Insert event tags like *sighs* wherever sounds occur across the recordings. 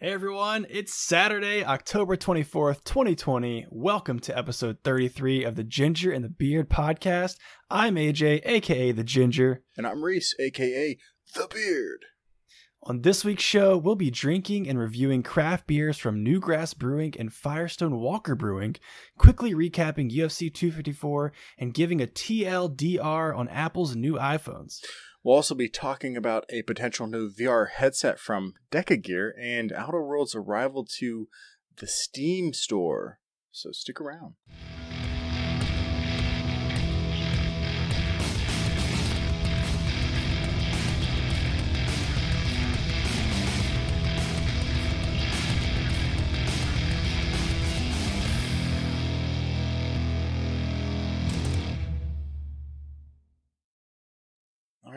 Hey everyone, it's Saturday, October 24th, 2020. Welcome to episode 33 of the Ginger and the Beard podcast. I'm AJ, aka The Ginger. And I'm Reese, aka The Beard. On this week's show, we'll be drinking and reviewing craft beers from Newgrass Brewing and Firestone Walker Brewing, quickly recapping UFC 254, and giving a TLDR on Apple's new iPhones. We'll also be talking about a potential new VR headset from Decagear and Outer Worlds' arrival to the Steam store. So stick around.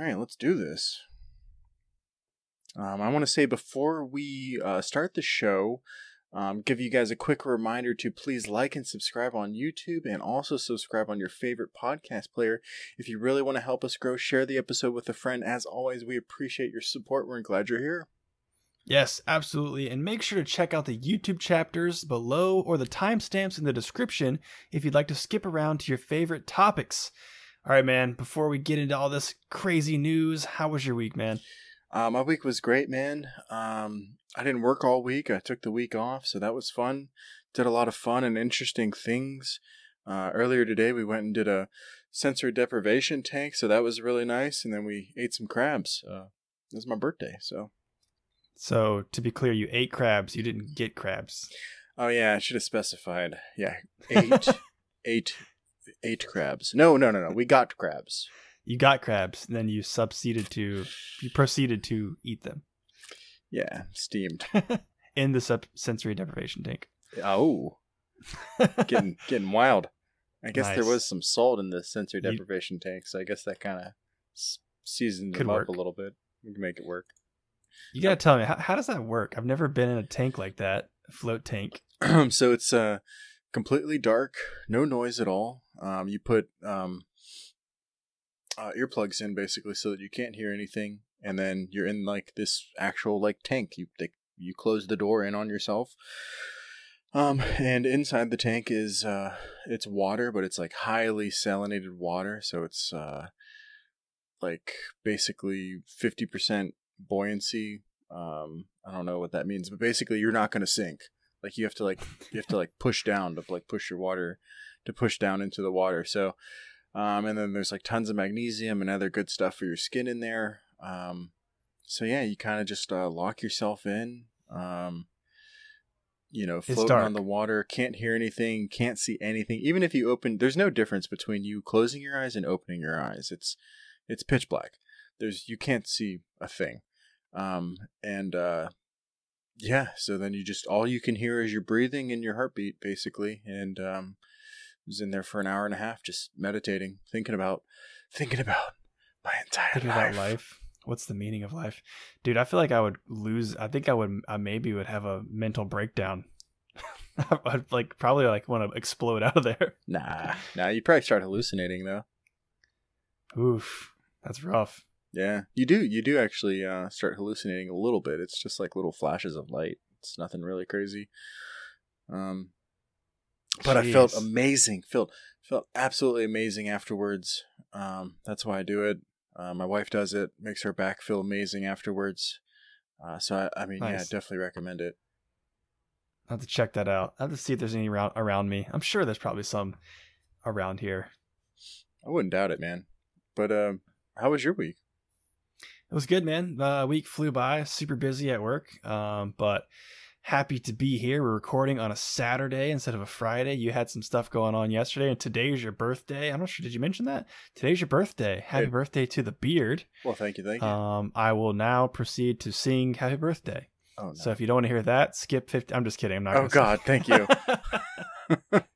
Right, let's do this. Um, I want to say before we uh, start the show, um, give you guys a quick reminder to please like and subscribe on YouTube and also subscribe on your favorite podcast player. If you really want to help us grow, share the episode with a friend. As always, we appreciate your support. We're glad you're here. Yes, absolutely. And make sure to check out the YouTube chapters below or the timestamps in the description if you'd like to skip around to your favorite topics. All right, man, before we get into all this crazy news, how was your week, man? Uh, my week was great, man. Um, I didn't work all week. I took the week off, so that was fun. Did a lot of fun and interesting things. Uh, earlier today, we went and did a sensory deprivation tank, so that was really nice. And then we ate some crabs. Uh, it was my birthday, so. So, to be clear, you ate crabs. You didn't get crabs. Oh, yeah, I should have specified. Yeah, *laughs* eight, eight ate crabs. No, no, no, no. We got crabs. You got crabs, then you succeeded to, you proceeded to eat them. Yeah, steamed *laughs* in the sub- sensory deprivation tank. Oh, *laughs* getting getting wild. I guess Nice. there was some salt in the sensory You- deprivation tank, so I guess that kind of seasoned them work. up a little bit. We can make it work. You gotta tell me how, how does that work? I've never been in a tank like that, float tank. *clears throat* so it's uh completely dark, no noise at all. Um, you put um uh, earplugs in basically so that you can't hear anything, and then you're in like this actual like tank. You they, you close the door in on yourself. Um, and inside the tank is uh, it's water, but it's like highly salinated water, so it's uh, like basically fifty percent buoyancy. Um, I don't know what that means, but basically you're not gonna sink. Like you have to like you have to like push down to like push your water to push down into the water. So, um, and then there's like tons of magnesium and other good stuff for your skin in there. Um, so yeah, you kind of just uh, lock yourself in. Um, you know, floating on the water, can't hear anything, can't see anything. Even if you open, there's no difference between you closing your eyes and opening your eyes. It's it's pitch black. There's you can't see a thing. Um, and uh, yeah, so then you just all you can hear is your breathing and your heartbeat, basically. And um, I was in there for an hour and a half, just meditating, thinking about, thinking about my entire Thinking life. about life. What's the meaning of life, dude? I feel like I would lose. I think I would. I maybe would have a mental breakdown. *laughs* I'd like probably like want to explode out of there. Nah, nah. You probably start hallucinating though. Oof, that's rough. Yeah, you do. You do actually uh, start hallucinating a little bit. It's just like little flashes of light. It's nothing really crazy. Um, but I felt amazing. Felt felt absolutely amazing afterwards. Um, that's why I do it. Uh, my wife does it. Makes her back feel amazing afterwards. Uh, so I, I mean, yeah, Nice. definitely recommend it. I have to check that out. I have to see if there's any around around me. I'm sure there's probably some around here. I wouldn't doubt it, man. But um, how was your week? It was good, man. Uh, week flew by. Super busy at work, um, but happy to be here. We're recording on a Saturday instead of a Friday. You had some stuff going on yesterday, and today is your birthday. I'm not sure. Did you mention that? Today's your birthday. Happy Hey. birthday to the beard. Well, thank you, thank you. Um, I will now proceed to sing Happy Birthday. oh, no. So if you don't want to hear that, skip 50. I'm just kidding. I'm not. oh sing. God, thank you. *laughs* *laughs*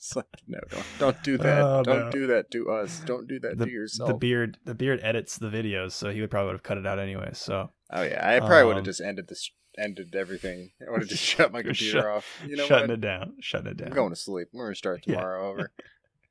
It's *laughs* like, no, don't, don't do that. Oh, don't no. do that to us. Don't do that the, to yourself. the beard, the beard edits the videos, so he would probably would have cut it out anyway. So oh yeah, I probably would Um, have just ended this, ended everything. I would have just *laughs* shut my *laughs* computer Shut- off. You know shutting what? it down, shutting it down. I'm going to sleep. We're gonna start Yeah. tomorrow over.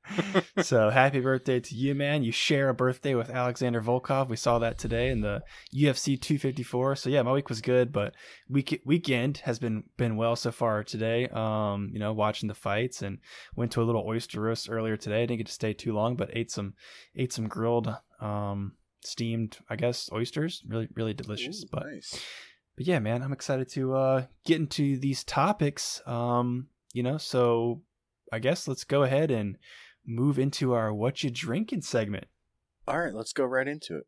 *laughs* so happy birthday to you, man. You share a birthday with Alexander Volkov. We saw that today in the UFC 254. So yeah, my week was good, but week weekend has been been well so far today. Um, you know, watching the fights and went to a little oyster roast earlier today. I Didn't get to stay too long, but ate some ate some grilled um steamed, I guess, oysters. Really really delicious. Ooh, but nice. but yeah, man, I'm excited to uh get into these topics. Um, you know, so I guess let's go ahead and move into our what you drinking segment. All right, let's go right into it.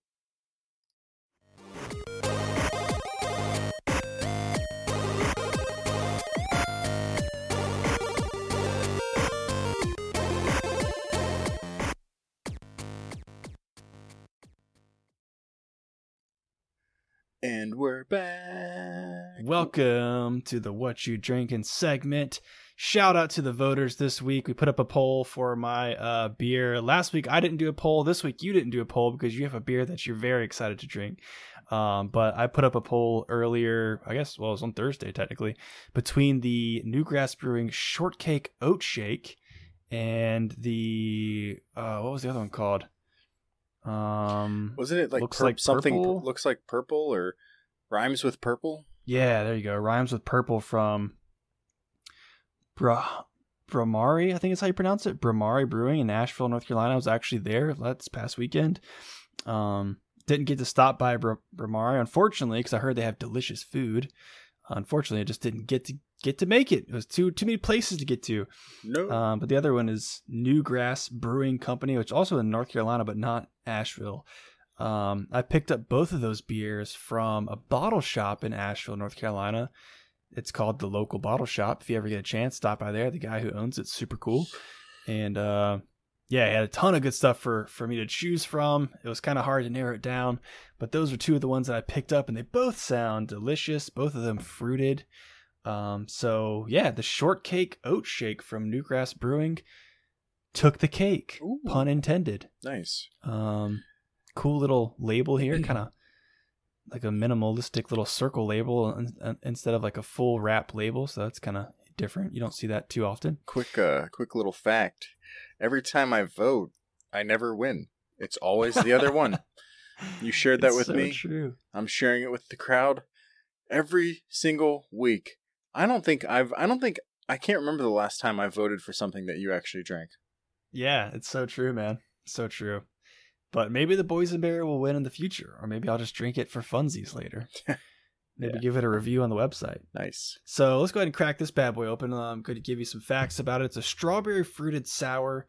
And we're back. Welcome to the What You Drinking segment. Shout out to the voters this week. We put up a poll for my uh, beer. Last week I didn't do a poll. This week you didn't do a poll because you have a beer that you're very excited to drink. Um, but I put up a poll earlier, I guess, well, it was on Thursday technically, between the Newgrass Brewing Shortcake Oat Shake and the, uh, what was the other one called? Um, Wasn't it like, Looks pur- like something purple? looks like purple or rhymes with purple? Yeah, there you go. Rhymes with purple from Bra Bhramari, I think is how you pronounce it. Bhramari Brewing in Asheville, North Carolina. I was actually there last past weekend. Um, didn't get to stop by Bra- Bhramari, unfortunately, because I heard they have delicious food. Unfortunately, I just didn't get to get to make it. It was too too many places to get to. No. Um, but the other one is Newgrass Brewing Company, which also in North Carolina, but not Asheville. Um, I picked up both of those beers from a bottle shop in Asheville, North Carolina. It's called the Local Bottle Shop. If you ever get a chance, stop by there. The guy who owns it's super cool, and uh, yeah, he had a ton of good stuff for for me to choose from. It was kind of hard to narrow it down, but those are two of the ones that I picked up, and they both sound delicious. Both of them fruited. Um, so yeah, the shortcake oat shake from Newgrass Brewing took the cake, Ooh. pun intended. nice. Um, cool little label here, kind of like a minimalistic little circle label in- in- instead of like a full wrap label. So that's kind of different. You don't see that too often. Quick uh quick little fact. Every time I vote, I never win. It's always the other one. *laughs* You shared that It's with so me. True. I'm sharing it with the crowd every single week. I don't think I've I don't think I can't remember the last time I voted for something that you actually drank. Yeah, it's so true, man. So true. But maybe the boysenberry will win in the future, or maybe I'll just drink it for funsies later. *laughs* maybe Yeah. give it a review on the website. Nice. So let's go ahead and crack this bad boy open. I'm going to give you some facts about it. It's a strawberry fruited sour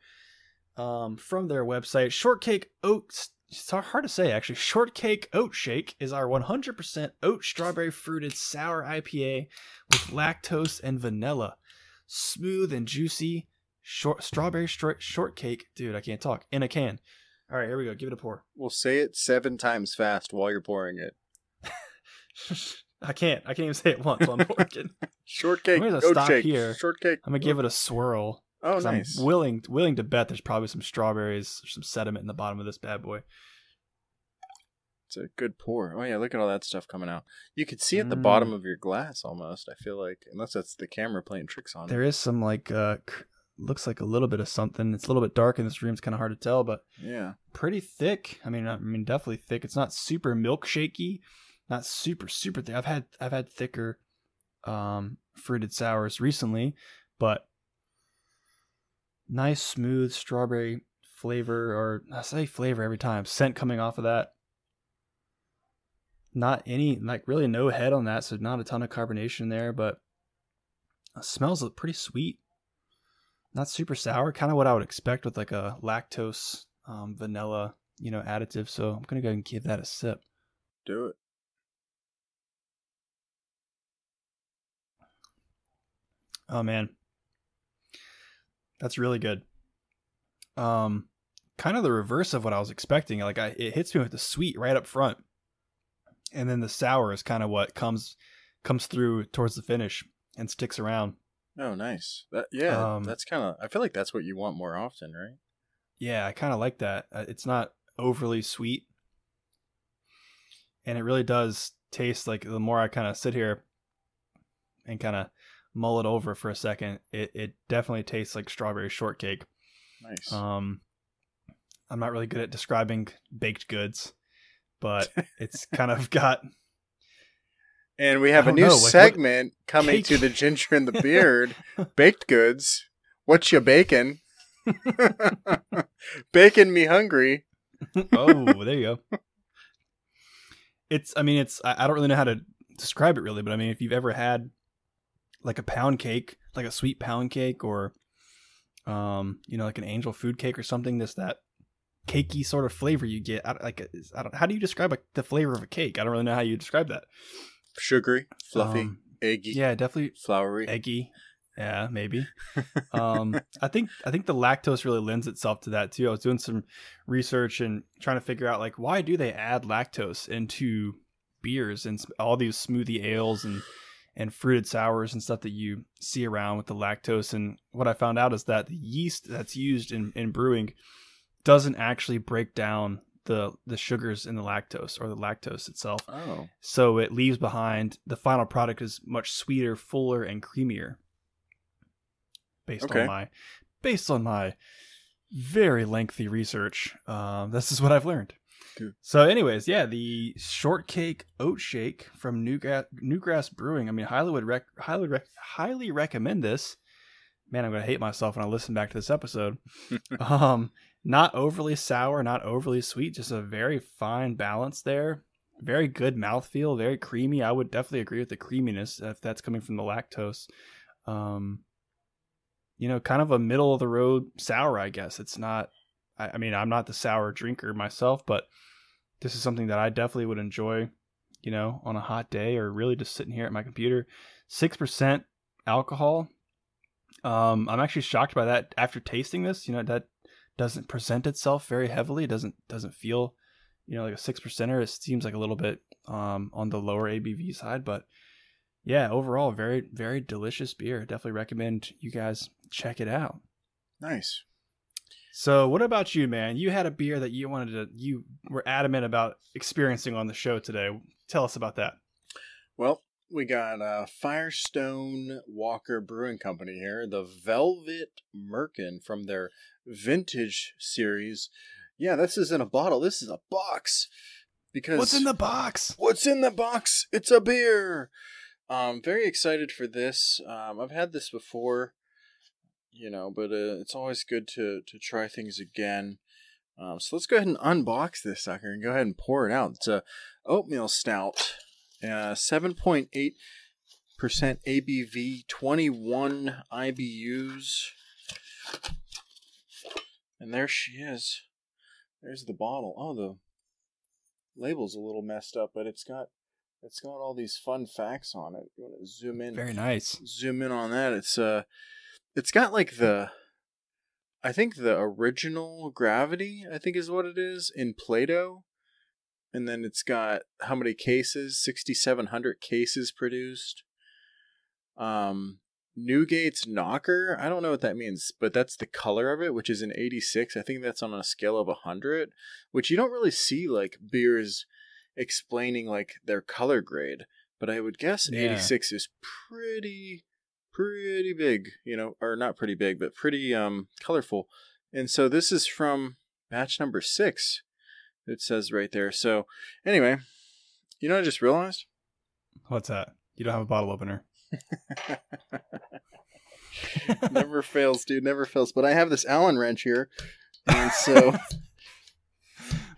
um, from their website. Shortcake oats. It's hard to say actually. Shortcake Oat Shake is our 100% oat strawberry fruited sour IPA with lactose and vanilla. Smooth and juicy short strawberry stro- shortcake. Dude, I can't talk. In a can. All right, here we go. Give it a pour. We'll say it seven times fast while you're pouring it. *laughs* I can't. I can't even say it once while I'm *laughs* pouring. Shortcake. I'm gonna oat stop shake. here. Shortcake. I'm gonna give it a swirl. Oh, nice. I'm willing willing to bet there's probably some strawberries, some sediment in the bottom of this bad boy. It's a good pour. Oh yeah, look at all that stuff coming out. You could see at the Mm. bottom of your glass almost. I feel like, unless that's the camera playing tricks on There it. is some like uh looks like a little bit of something. It's a little bit dark in this room. It's kind of hard to tell, but Yeah. pretty thick. I mean, I mean definitely thick. It's not super milkshaky, not super super thick. I've had I've had thicker um fruited sours recently, but nice smooth strawberry flavor or I say flavor every time. Scent coming off of that. Not any like really no head on that, so not a ton of carbonation there, but it smells pretty sweet. Not super sour, kind of what I would expect with like a lactose um, vanilla, you know, additive. So I'm gonna go ahead and give that a sip. Do it. Oh man, that's really good. Um, kind of the reverse of what I was expecting. Like I, it hits me with the sweet right up front, and then the sour is kind of what comes comes through towards the finish and sticks around. Oh, nice. That yeah. Um, that's kind of. I feel like that's what you want more often, right? Yeah, I kind of like that. Uh, It's not overly sweet, and it really does taste like the more I kind of sit here and kind of mull it over for a second, it it definitely tastes like strawberry shortcake. Nice. Um, I'm not really good at describing baked goods, but *laughs* it's kind of got and we have a new know, like, segment coming to the ginger and the *laughs* beard. baked goods. What's your baking? *laughs* Baking me hungry. oh, there you go. It's, I mean, it's, I, I don't really know how to describe it really, but I mean, if you've ever had like a pound cake, like a sweet pound cake, or, um, you know, like an angel food cake or something, that's that cakey sort of flavor you get. I, like, I don't, how do you describe like the flavor of a cake? I don't really know how you describe that. Sugary, fluffy, Um, eggy, yeah, definitely flowery. eggy. Yeah, maybe. *laughs* um, I think I think the lactose really lends itself to that too. I was doing some research and trying to figure out like why do they add lactose into beers and all these smoothie ales and and fruited sours and stuff that you see around with the lactose. And what I found out is that the yeast that's used in, in brewing doesn't actually break down the the sugars in the lactose or the lactose itself. Oh, So it leaves behind the final product is much sweeter, fuller, and creamier. Based Okay. on my based on my very lengthy research, um, this is what I've learned. So, anyways, yeah, the shortcake oat shake from Newgrass, Newgrass Brewing. I mean, highly would rec- highly rec- highly recommend this. Man, I'm gonna hate myself when I listen back to this episode. *laughs* um, not overly sour, not overly sweet, just a very fine balance there. Very good mouthfeel, very creamy. I would definitely agree with the creaminess if that's coming from the lactose. Um, you know, kind of a middle of the road sour, I guess. It's not. I, I mean, I'm not the sour drinker myself, but this is something that I definitely would enjoy. You know, on a hot day or really just sitting here at my computer. Six percent alcohol. Um, I'm actually shocked by that after tasting this. You know, that doesn't present itself very heavily. It doesn't doesn't feel, you know, like a six percenter. It seems like a little bit um on the lower ABV side, but yeah, overall, very very delicious beer. Definitely recommend you guys check it out. nice. So, what about you, man? You had a beer that you wanted to, you were adamant about experiencing on the show today. Tell us about that. Well, we got uh, Firestone Walker Brewing Company here, the Velvet Merkin from their vintage series. Yeah, this is in a bottle. This is a box. Because What's in the box? What's in the box? It's a beer. Um, very excited for this. Um, I've had this before, you know, but uh, it's always good to to try things again. Um, so let's go ahead and unbox this sucker and go ahead and pour it out. It's a oatmeal stout, uh, seven point eight percent ABV, twenty one IBUs, and there she is. There's the bottle. Oh, the label's a little messed up, but it's got it's got all these fun facts on it. You want to zoom in? Very nice. zoom in on that. It's uh, it's got like the, I think the original gravity. I think is what it is in Plato, and then it's got how many cases? Sixty seven hundred cases produced. Um, Newgate's knocker. I don't know what that means, but that's the color of it, which is an eighty six. I think that's on a scale of hundred, which you don't really see like beers explaining like their color grade but I would guess an Yeah. 86 is pretty pretty big, you know, or not pretty big, but pretty um colorful. And so this is from batch number 6. It says right there. So anyway, you know I just realized? What's that? You don't have a bottle opener. *laughs* never fails, dude, never fails. But I have this Allen wrench here. And so *laughs*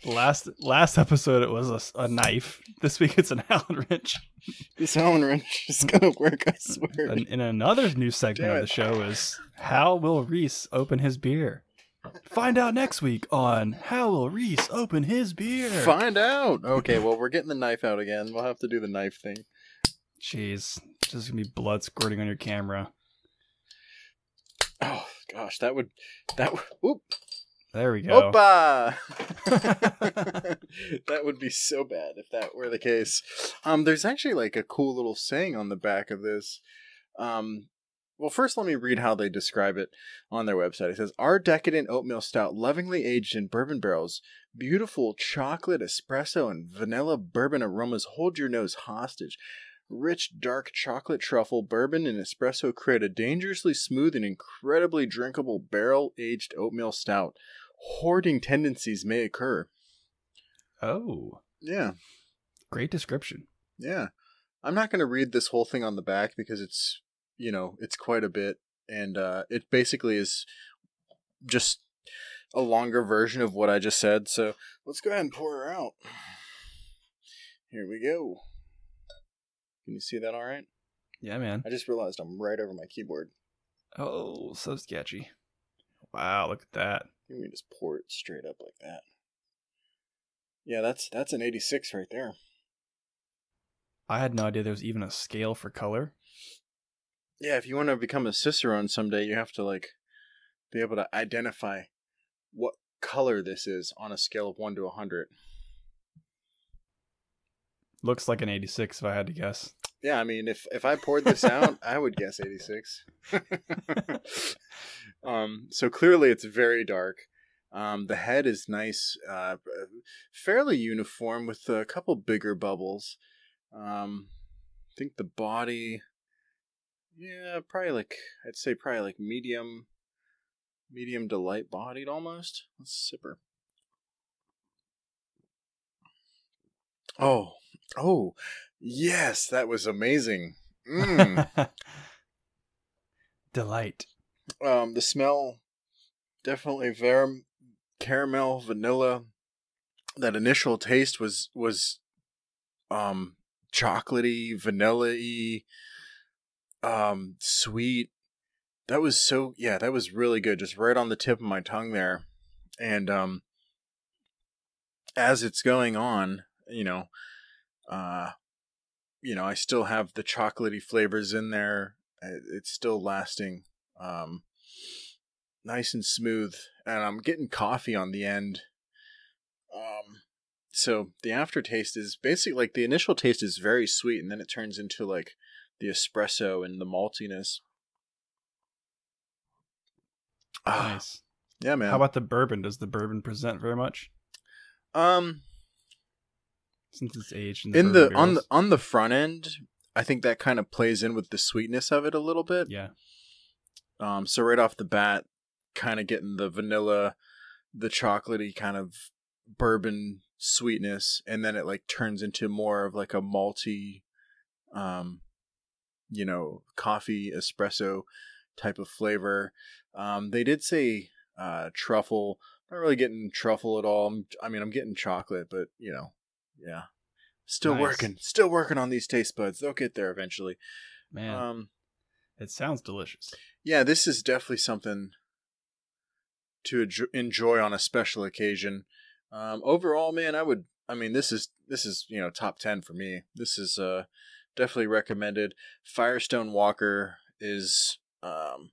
Last last episode it was a knife. This week it's an *laughs* Allen wrench. this Allen wrench is going to work, I swear. And, and another new segment of the show is how will Reese open his beer? Find out next week on how will Reese open his beer. Find out. Okay, well, we're getting the knife out again. We'll have to do the knife thing. Jeez, just gonna be blood squirting on your camera. Oh gosh, that would that would whoop There we go. Opa! *laughs* *laughs* that would be so bad if that were the case. Um, there's actually like a cool little saying on the back of this. Um, well, first let me read how they describe it on their website. It says, "Our decadent oatmeal stout, lovingly aged in bourbon barrels, beautiful chocolate, espresso, and vanilla bourbon aromas hold your nose hostage." rich dark chocolate truffle bourbon and espresso create a dangerously smooth and incredibly drinkable barrel aged oatmeal stout. Hoarding tendencies may occur. Oh, Yeah, great description. yeah. I'm not going to read this whole thing on the back because it's, you know, it's quite a bit. And uh, it basically is just a longer version of what I just said. So let's go ahead and pour her out. Here we go. Can you see that all right? Yeah, man. I just realized I'm right over my keyboard. Oh, so sketchy. Wow, look at that. Let me just pour it straight up like that. Yeah, that's that's an 86 right there. I had no idea there was even a scale for color. Yeah, if you want to become a cicerone someday, you have to like be able to identify what color this is on a scale of 1 to 100. Looks like an 86 if I had to guess. Yeah, I mean, if if I poured this out, *laughs* I would guess 86. *laughs* um, so clearly it's very dark. Um, the head is nice, uh, fairly uniform with a couple bigger bubbles. Um, I think the body, yeah, probably like I'd say probably like medium, medium to light bodied almost. Let's sipper. Oh, oh, yes, that was amazing. Mm. *laughs* Delight. Um, the smell definitely very caramel, vanilla. That initial taste was was um chocolatey, vanilla-y, um, sweet. That was so yeah, that was really good. Just right on the tip of my tongue there. And um as it's going on, you know, uh you know, I still have the chocolatey flavors in there. It's still lasting. Um nice and smooth and I'm getting coffee on the end. Um so the aftertaste is basically like the initial taste is very sweet and then it turns into like the espresso and the maltiness. Ah, Nice. yeah, man. How about the bourbon? Does the bourbon present very much um since it's aged in the, in the on the on the front end, I think that kind of plays in with the sweetness of it a little bit. Yeah. Um, so right off the bat, kind of getting the vanilla, the chocolatey kind of bourbon sweetness, and then it like turns into more of like a malty, um, you know, coffee espresso type of flavor. Um, they did say uh, truffle. Not really getting truffle at all. I'm, I mean, I'm getting chocolate, but you know, yeah, still Nice. working, still working on these taste buds. They'll get there eventually. Man, Um, it sounds delicious. yeah, this is definitely something to enjoy on a special occasion. Um, overall, man, I would. I mean, this is this is you know top ten for me. This is uh definitely recommended. Firestone Walker is um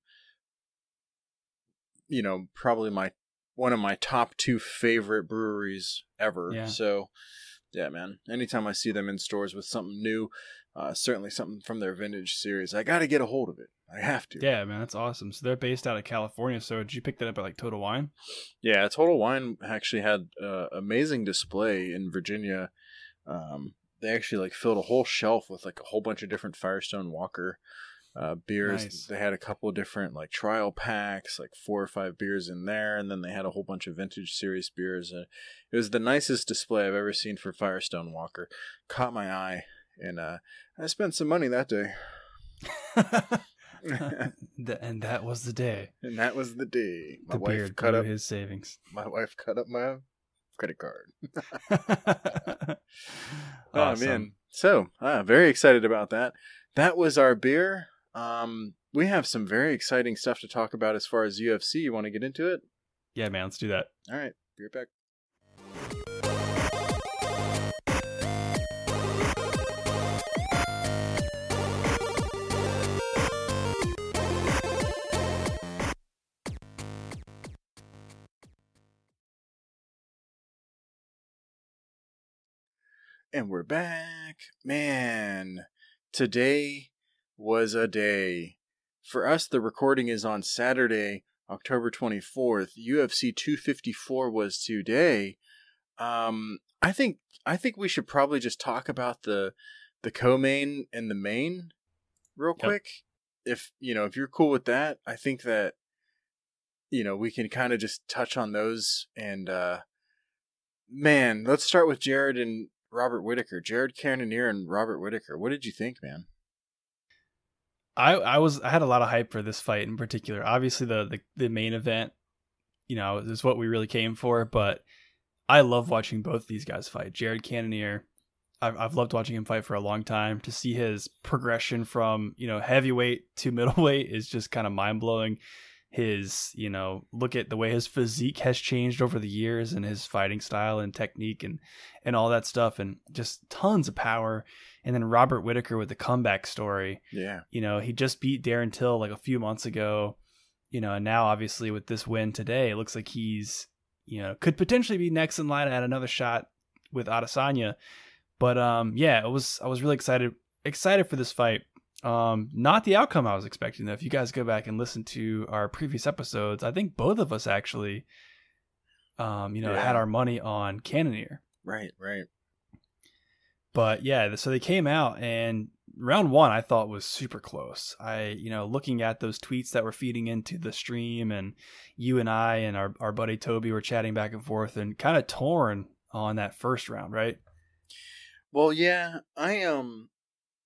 you know probably my one of my top two favorite breweries ever. Yeah. So yeah, man. Anytime I see them in stores with something new, uh, certainly something from their vintage series, I got to get a hold of it. I have to. Yeah, man, that's awesome. So they're based out of California. So did you pick that up at like Total Wine? Yeah, Total Wine actually had uh, amazing display in Virginia. Um, they actually like filled a whole shelf with like a whole bunch of different Firestone Walker uh, beers. Nice. They had a couple of different like trial packs, like four or five beers in there, and then they had a whole bunch of vintage series beers. Uh, it was the nicest display I've ever seen for Firestone Walker. Caught my eye, and uh, I spent some money that day. *laughs* And that was the day. and that was the day my the wife cut up. his savings. My wife cut up my credit card. Awesome. *laughs* *laughs* Oh man. So ah, very excited about that. That was our beer. Um we have some very exciting stuff to talk about as far as UFC. You want to get into it? Yeah, man, let's do that. All right, be right back. And we're back. Man, today was a day. For us, the recording is on Saturday, October 24th. UFC 254 was today. Um, I think I think we should probably just talk about the the co-main and the main real Yep. quick. If you know, if you're cool with that, I think that you know we can kind of just touch on those. And uh man, let's start with Jared and Robert Whittaker. Jared Cannonier and Robert Whittaker. What did you think, man? I I was I had a lot of hype for this fight in particular. Obviously the the, the main event, you know, is what we really came for. But I love watching both these guys fight. Jared Cannonier, I've I've loved watching him fight for a long time. To see his progression from you know heavyweight to *laughs* middleweight is just kind of mind blowing. His you know look at the way his physique has changed over the years and his fighting style and technique and and all that stuff and just tons of power. And then Robert Whittaker with the comeback story Yeah, you know, he just beat Darren Till like a few months ago, you know, and now obviously with this win today, it looks like he's, you know, could potentially be next in line at another shot with Adesanya. But um yeah, it was I was really excited excited for this fight. Um not the outcome I was expecting though. If you guys go back and listen to our previous episodes, I think both of us actually um you know Yeah. had our money on Cannonier. right, right. But yeah, so they came out and round one I thought was super close. I, you know, looking at those tweets that were feeding into the stream and you and I and our, our buddy Toby were chatting back and forth and kind of torn on that first round, right? Well, yeah, I um,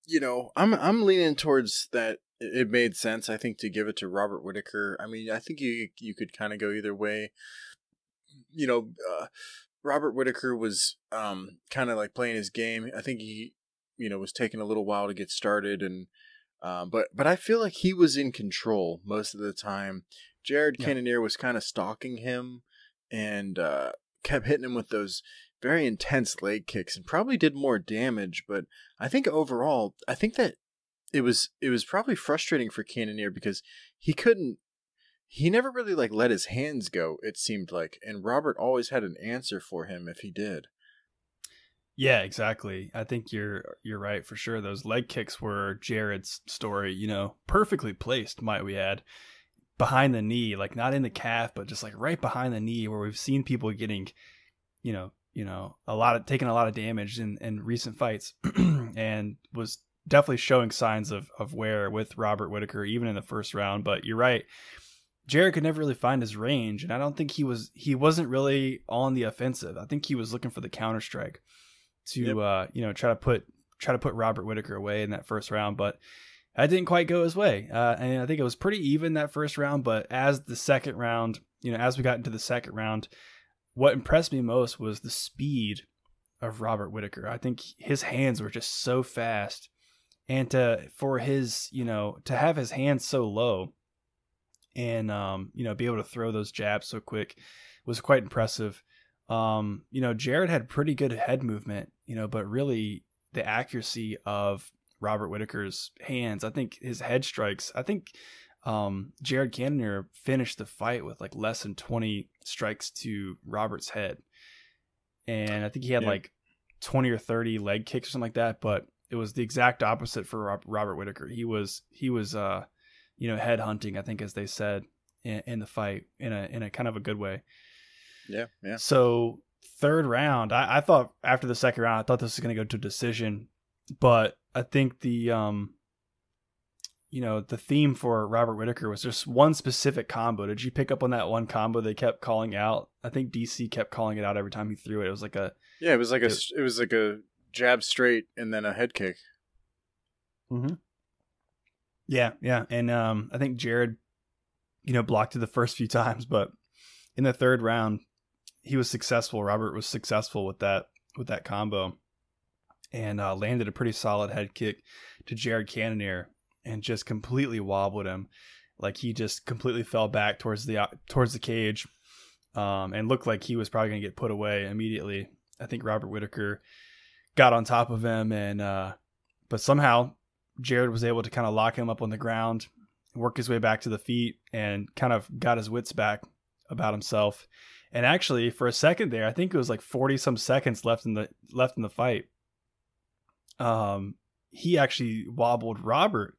you know, I'm I'm leaning towards that. It made sense, I think, to give it to Robert Whittaker. I mean, I think you you could kind of go either way. You know, uh, Robert Whittaker was um kind of like playing his game. I think he, you know, was taking a little while to get started, and um, but but I feel like he was in control most of the time. Jared Yeah. Cannonier was kind of stalking him, and uh, kept hitting him with those very intense leg kicks and probably did more damage but i think overall i think that it was it was probably frustrating for Cannonier because he couldn't he never really like let his hands go it seemed like and robert always had an answer for him if he did Yeah, exactly. I think you're you're right for sure. Those leg kicks were Jared's story, you know, perfectly placed, might we add, behind the knee, like not in the calf, but just like right behind the knee, where we've seen people getting, you know, you know, a lot of taking a lot of damage in in recent fights, *clears throat* and was definitely showing signs of of wear with Robert Whittaker even in the first round. But you're right. Jared could never really find his range, and I don't think he was he wasn't really on the offensive. I think he was looking for the counter strike to Yep. uh, you know try to put try to put Robert Whittaker away in that first round, but that didn't quite go his way. Uh, and I think it was pretty even that first round. But as the second round, you know, as we got into the second round, what impressed me most was the speed of Robert Whittaker. I think his hands were just so fast, and to for his you know to have his hands so low, and um, you know be able to throw those jabs so quick was quite impressive. Um, you know, Jared had pretty good head movement, you know, but really the accuracy of Robert Whittaker's hands, I think his head strikes, I think um, Jared Cannonier finished the fight with like less than 20 strikes to Robert's head. And I think he had Yeah. like 20 or 30 leg kicks or something like that, but it was the exact opposite for Robert Whittaker. He was, he was, uh, you know, head hunting, I think, as they said in, in the fight in a, in a kind of a good way. yeah yeah So third round, I, I thought after the second round, I thought this was going to go to decision, but I think the um, you know, the theme for Robert Whittaker was just one specific combo. Did you pick up on that one combo they kept calling out? I think DC kept calling it out every time he threw it. It was like a yeah it was like a It- was like a jab straight and then a head kick Mm-hmm. Yeah, yeah, and um, I think Jared, you know, blocked it the first few *laughs* times, but in the third round, he was successful. Robert was successful with that with that combo, and uh, landed a pretty solid head kick to Jared Cannonier, and just completely wobbled him, like he just completely fell back towards the towards the cage, um, and looked like he was probably going to get put away immediately. I think Robert Whittaker got on top of him, and uh, but somehow Jared was able to kind of lock him up on the ground, work his way back to the feet, and kind of got his wits back about himself. And actually, for a second there, I think it was like forty some seconds left in the left in the fight. Um, he actually wobbled Robert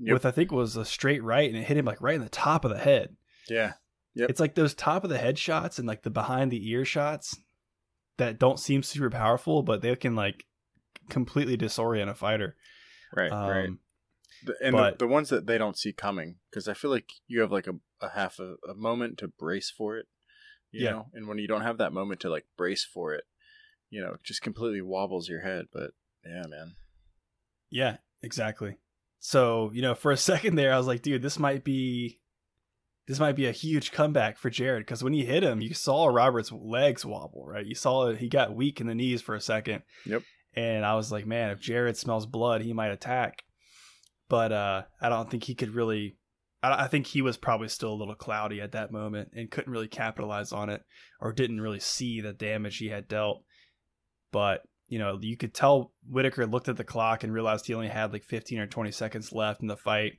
Yep. with I think was a straight right, and it hit him like right in the top of the head. yeah Yep. It's like those top of the head shots and like the behind the ear shots that don't seem super powerful, but they can like completely disorient a fighter. Right, Um, right. The, and but- the, the ones that they don't see coming, because I feel like you have like a, a half a, a moment to brace for it, you Yeah. know. And when you don't have that moment to like brace for it, you know, it just completely wobbles your head. But yeah, man. Yeah, exactly. So, you know, for a *laughs* second there, I was like, dude, this might be this might be a huge comeback for Jared because when he hit him, you saw Robert's legs wobble, right? You saw he got weak in the knees for a second. Yep. And I was like, man, if Jared smells blood, he might attack. But uh, I don't think he could really. I, I think he was probably still a little cloudy at that moment and couldn't really capitalize on it or didn't really see the damage he had dealt. But you know, you could tell Whittaker looked at the clock and realized he only had like 15 or 20 seconds left in the fight.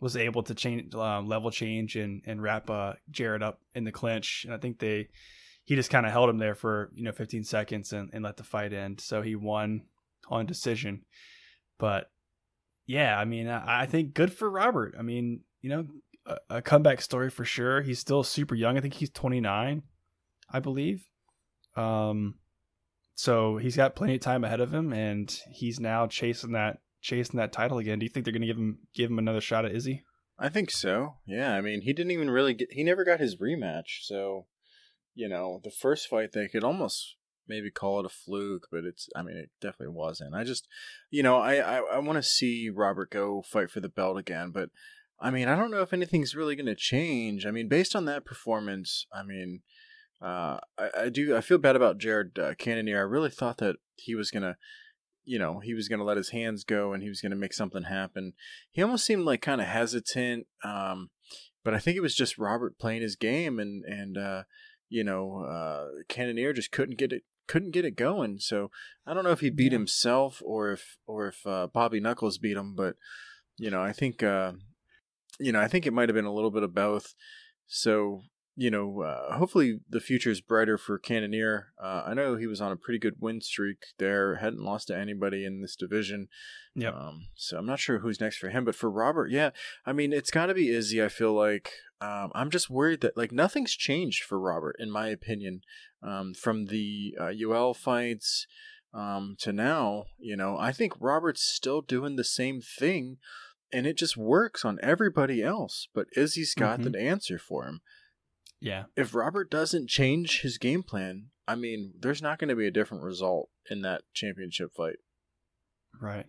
Was able to change um, level change and and wrap uh, Jared up in the clinch, and I think they he just kind of held him there for you know 15 seconds and, and let the fight end. So he won on decision. But yeah, I mean, I, I think good for Robert. I mean, you know, a, a comeback story for sure. He's still super young. I think he's 29, I believe. Um, so he's got plenty of time ahead of him, and he's now chasing that chasing that title again. Do you think they're going to give him give him another shot at Izzy? I think so. Yeah, I mean, he didn't even really get. He never got his rematch. So, you know, the first fight they could almost maybe call it a fluke, but it's. I mean, it definitely wasn't. I just, you know, I I, I want to see Robert go fight for the belt again, but I mean, I don't know if anything's really going to change. I mean, based on that performance, I mean. Uh, I, I do. I feel bad about Jared uh, Cannonier. I really thought that he was gonna, you know, he was gonna let his hands go and he was gonna make something happen he almost seemed like kind of hesitant um but i think it was just robert playing his game and and uh you know uh Cannonier just couldn't get it couldn't get it going so i don't know if he beat Yeah. himself or if or if uh, bobby knuckles beat him but you know i think uh you know i think it might have been a little bit of both so you know uh, hopefully the future is brighter for Cannonier uh, i know he was on a pretty good win streak there hadn't lost to anybody in this division Yep. um, so I'm not sure who's next for him, but for Robert, yeah, I mean, it's got to be Izzy. I feel like um, I'm just worried that like nothing's changed for Robert, in my opinion, um, from the uh, UL fights um, to now. You know, I think Robert's still doing the same thing, and it just works on everybody else. But Izzy's got Mhm. the answer for him. Yeah. If Robert doesn't change his game plan, I mean, there's not going to be a different result in that championship fight. Right.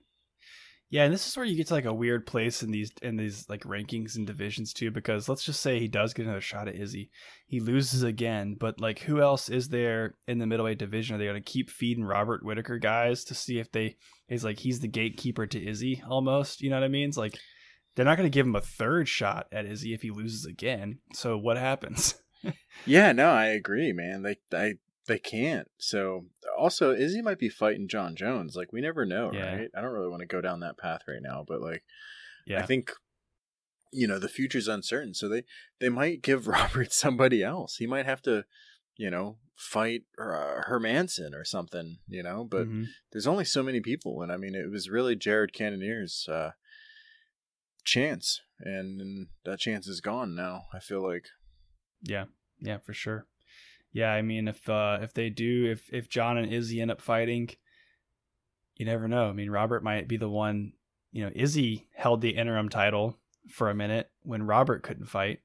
Yeah, and this is where you get to like a weird place in these in these like rankings and divisions too, because let's just say he does get another shot at Izzy. He loses again, but like who else is there in the middleweight division? Are they gonna keep feeding Robert Whittaker guys to see if they is like he's the gatekeeper to Izzy almost? You know what I mean? It's like they're not gonna give him a third shot at Izzy if he loses again. So what happens? *laughs* Yeah, no, I agree, man. They they they can't. So also Izzy might be fighting Jon Jones. Like we never know, Yeah. right? I don't really want to go down that path right now, but like Yeah. I think you know, the future's uncertain. So they they might give *laughs* Robert somebody else. He might have to, you know, fight uh, Hermansson or something, you know, but Mhm. there's only so many people and I mean it was really Jared Cannonier's uh chance and that chance is gone now. I feel like Yeah, yeah, for sure. Yeah, I mean, if uh, if they do, if if Jon and Izzy end up fighting, you never know. I mean, Robert might be the one. You know, Izzy held the interim title for a minute when Robert couldn't fight.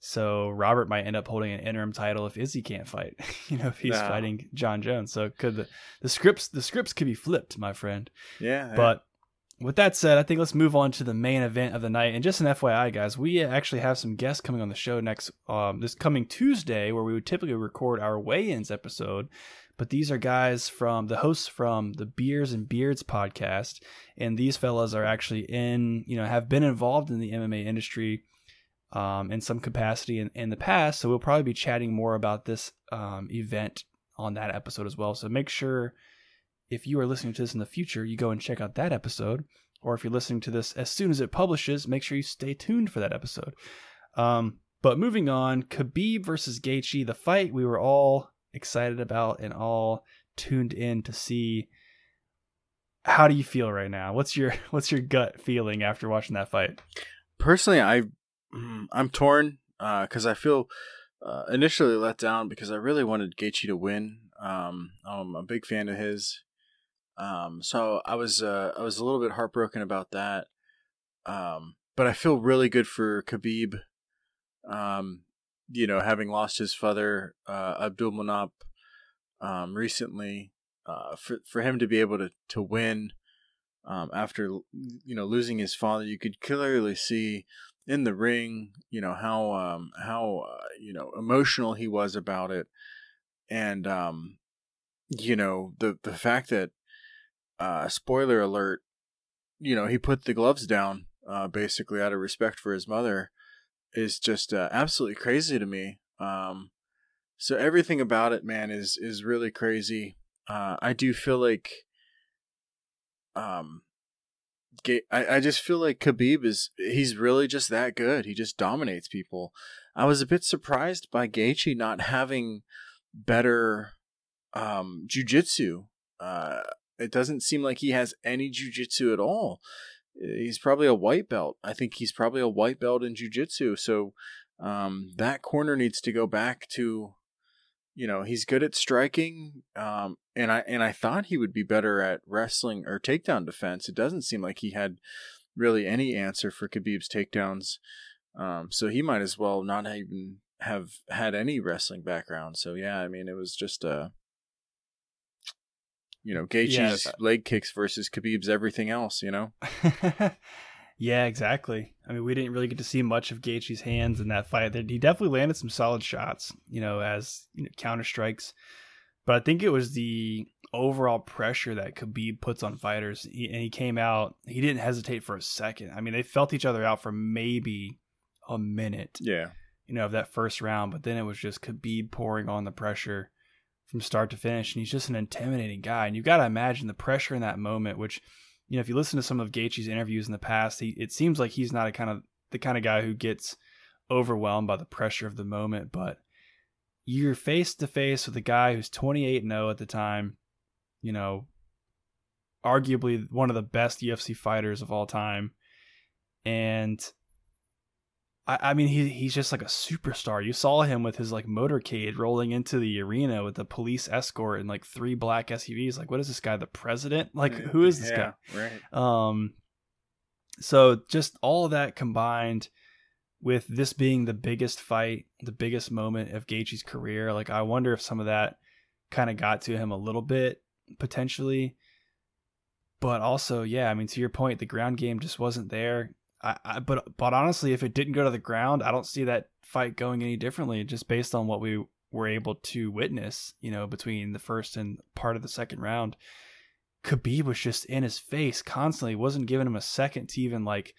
So Robert might end up holding an interim title if Izzy can't fight. *laughs* you know, if he's No. fighting Jon Jones. So could the the scripts the scripts could be flipped, my friend. yeah, But with that said, I think let's move on to the main event of the night. And just an FYI, guys, we actually have some guests coming on the show next um, this coming Tuesday, where we would typically record our weigh-ins episode. But these are guys from the hosts from the Beers and Beards podcast, and these fellas are actually in, you know, have been involved in the MMA industry um, in some capacity in, in the past. So we'll probably be chatting more about this um, event on that episode as well. So make sure if you are listening to this in the future, you go and check out that episode. Or if you're listening to this as soon as it publishes, make sure you stay tuned for that episode. Um, but moving on, Khabib versus Gaethje, the fight we were all excited about and all tuned in to see. How do you feel right now? What's your *laughs* what's your gut feeling after watching that fight? personally i mm, i'm torn because i feel uh, initially let down because i really wanted Gaethje to win um, i'm a big fan of his Um, so I was uh, I was a little bit heartbroken about that. Um, but I feel really good for Khabib. Um, you know, having lost his father, uh, Abdul Manap, um, recently, uh, for for him to be able to to win, um, after you know losing his father, you could clearly see in the ring, you know how um how uh, you know emotional he was about it, and um, you know the the fact that, uh, spoiler alert, you know he put the gloves down, uh, basically out of respect for his mother is just uh, absolutely crazy to me. Um, so everything about it, man, is is really crazy. Uh, I do feel like, um, I I just feel like Khabib is he's really just that good. He just dominates people. I was a bit surprised by Gaethje not having better um jujitsu. Uh, it doesn't seem like he has any jujitsu at all he's probably a white belt. I think he's probably a white belt in jujitsu. So um, that corner needs to go back to, you know, he's good at striking. Um, and I and I thought he would be better at wrestling or takedown defense. It doesn't seem like he had really any answer for Khabib's takedowns. Um, so he might as well not even have had any wrestling background. So yeah, I mean, it was just a you know, Gaethje's yeah. leg kicks versus Khabib's everything else, you know? *laughs* yeah, exactly. I mean, we didn't really get to see much of Gaethje's hands in that fight. He definitely landed some solid shots, you know, as you know, counter strikes. But I think it was the overall pressure that Khabib puts on fighters. He, and he came out, he didn't hesitate for a second. I mean, they felt each other out for maybe a minute. Yeah. You know, of that first round, but then it was just Khabib pouring on the pressure from start to finish, and he's just an intimidating guy. And you've got to imagine the pressure in that moment. Which, you know, if you listen to some of Gaethje's interviews in the past, he it seems like he's not a kind of the kind of guy who gets overwhelmed by the pressure of the moment. But you're face to face with a guy who's 28 and 0 at the time, you know, arguably one of the best UFC fighters of all time. And I, I mean, he he's just like a superstar. You saw him with his like motorcade rolling into the arena with the police escort and like three black SUVs. Like, what is this guy? The president? Like, who is this yeah, guy? Right. Um. So just all of that combined with this being the biggest fight, the biggest moment of Gaethje's career, like I wonder if some of that kind of got to him a little bit potentially. But also, yeah, I mean, to your point, the ground game just wasn't there. I, I, but but honestly, if it didn't go to the ground, I don't see that fight going any differently. Just based on what we were able to witness, you know, between the first and part of the second round, Khabib was just in his face constantly. wasn't giving him a second to even like,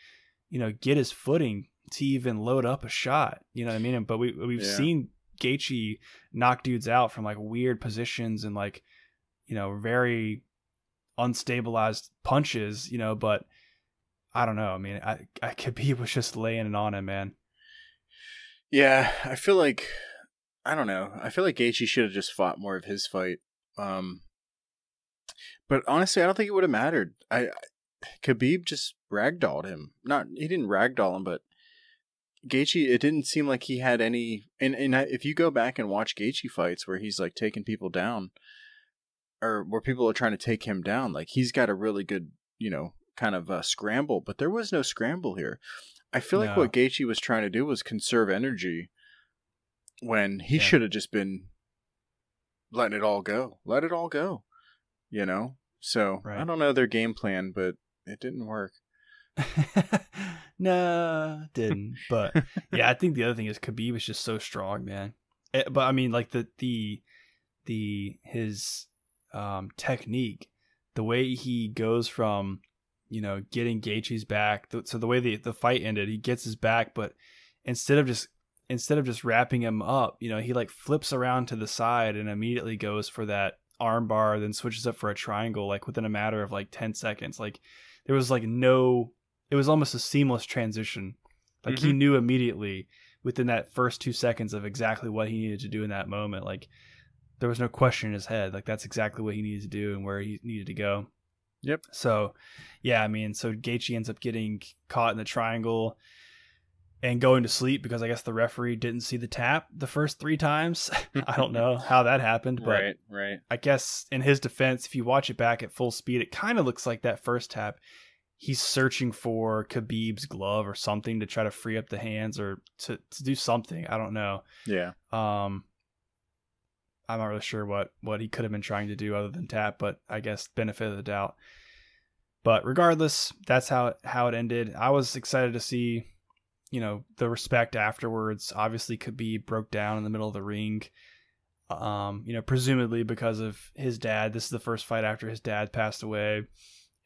you know, get his footing to even load up a shot. You know what I mean? But we we've yeah. seen Gaethje knock dudes out from like weird positions and like, you know, very unstabilized punches. You know, but I don't know. I mean, I, I Khabib *laughs* was just laying it on him, man. Yeah, I feel like I don't know. I feel like Gaethje should have just fought more of his fight. Um, but honestly, I don't think it would have mattered. I, I Khabib just ragdolled him. Not he didn't ragdoll him, but Gaethje. It didn't seem like he had any. And and if you go back and watch Gaethje fights where he's like taking people down, or where people are trying to take him down, like he's got a really good you know kind of uh, scramble, but there was no scramble here. I feel no. like what Gaethje was trying to do was conserve energy when he yeah. should have just been letting it all go. Let it all go. You know? So right. I don't know their game plan, but it didn't work. *laughs* no, didn't. But *laughs* yeah, I think the other thing is Khabib is just so strong, man. It, eh, but I mean, like the the the his um technique, the way he goes from you know, getting Gaethje's back. So the way the the fight ended, he gets his back, but instead of just instead of just wrapping him up, you know, he like flips around to the side and immediately goes for that armbar, then switches up for a triangle like within a matter of like 10 seconds. Like there was like no it was almost a seamless transition. Like mm-hmm. he knew immediately within that first 2 seconds of exactly what he needed to do in that moment. Like there was no question in his head. Like that's exactly what he needed to do and where he needed to go. Yep. So, yeah, I mean, so Gaethje ends up getting caught in the triangle. and going to sleep because I guess the referee didn't see the tap the first three times. *laughs* I don't know how that happened, but right, right. I guess in his defense, if you watch it back at full speed, it kind of looks like that first tap. He's searching for Khabib's glove or something to try to free up the hands or to, to do something. I don't know. Yeah. Um, I'm not really sure what what he could have been trying to do other than tap, but I guess benefit of the doubt. But regardless, that's how it, how it ended. I was excited to see, you know, the respect afterwards. Obviously, Khabib broke down in the middle of the ring. Um, you know, presumably because of his dad. This is the first fight after his dad passed away,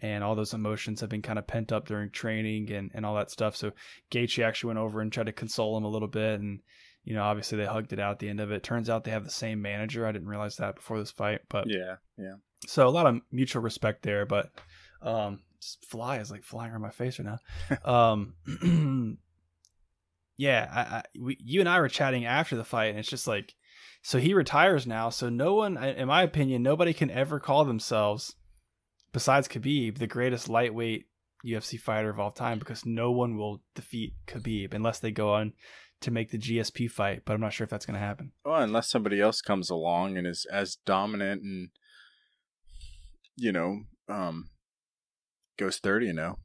and all those emotions have been kind of pent up during training and and all that stuff. So Gaethje actually went over and tried to console him a little bit, and you know, obviously they hugged it out at the end of it. Turns out they have the same manager. I didn't realize that before this fight, but yeah, yeah. So a lot of mutual respect there, but um, fly is like flying around my face right now. *laughs* um, *clears throat* yeah, I, I, we, you and I were chatting after the fight, and it's just like, so he retires now. So no one, in my opinion, nobody can ever call themselves, besides Khabib, the greatest lightweight UFC fighter of all time, because no one will defeat Khabib unless they go on to make the GSP fight. But I'm not sure if that's going to happen. Well, unless somebody else comes along and is as dominant and you know um goes 30 you *laughs* know.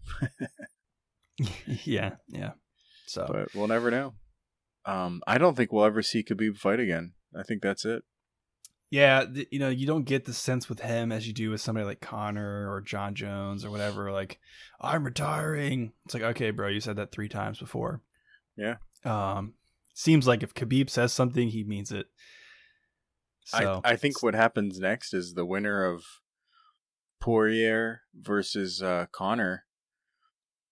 yeah, yeah. So, but we'll never know. Um, I don't think we'll ever see Khabib fight again. I think that's it. Yeah, th- you know, you don't get the sense with him as you do with somebody like Conor or Jon Jones or whatever. Like, I'm retiring. It's like, okay, bro, you said that three times before. Yeah. Um, seems like if Khabib says something, he means it. So, I I think what happens next is the winner of Poirier versus uh, Conor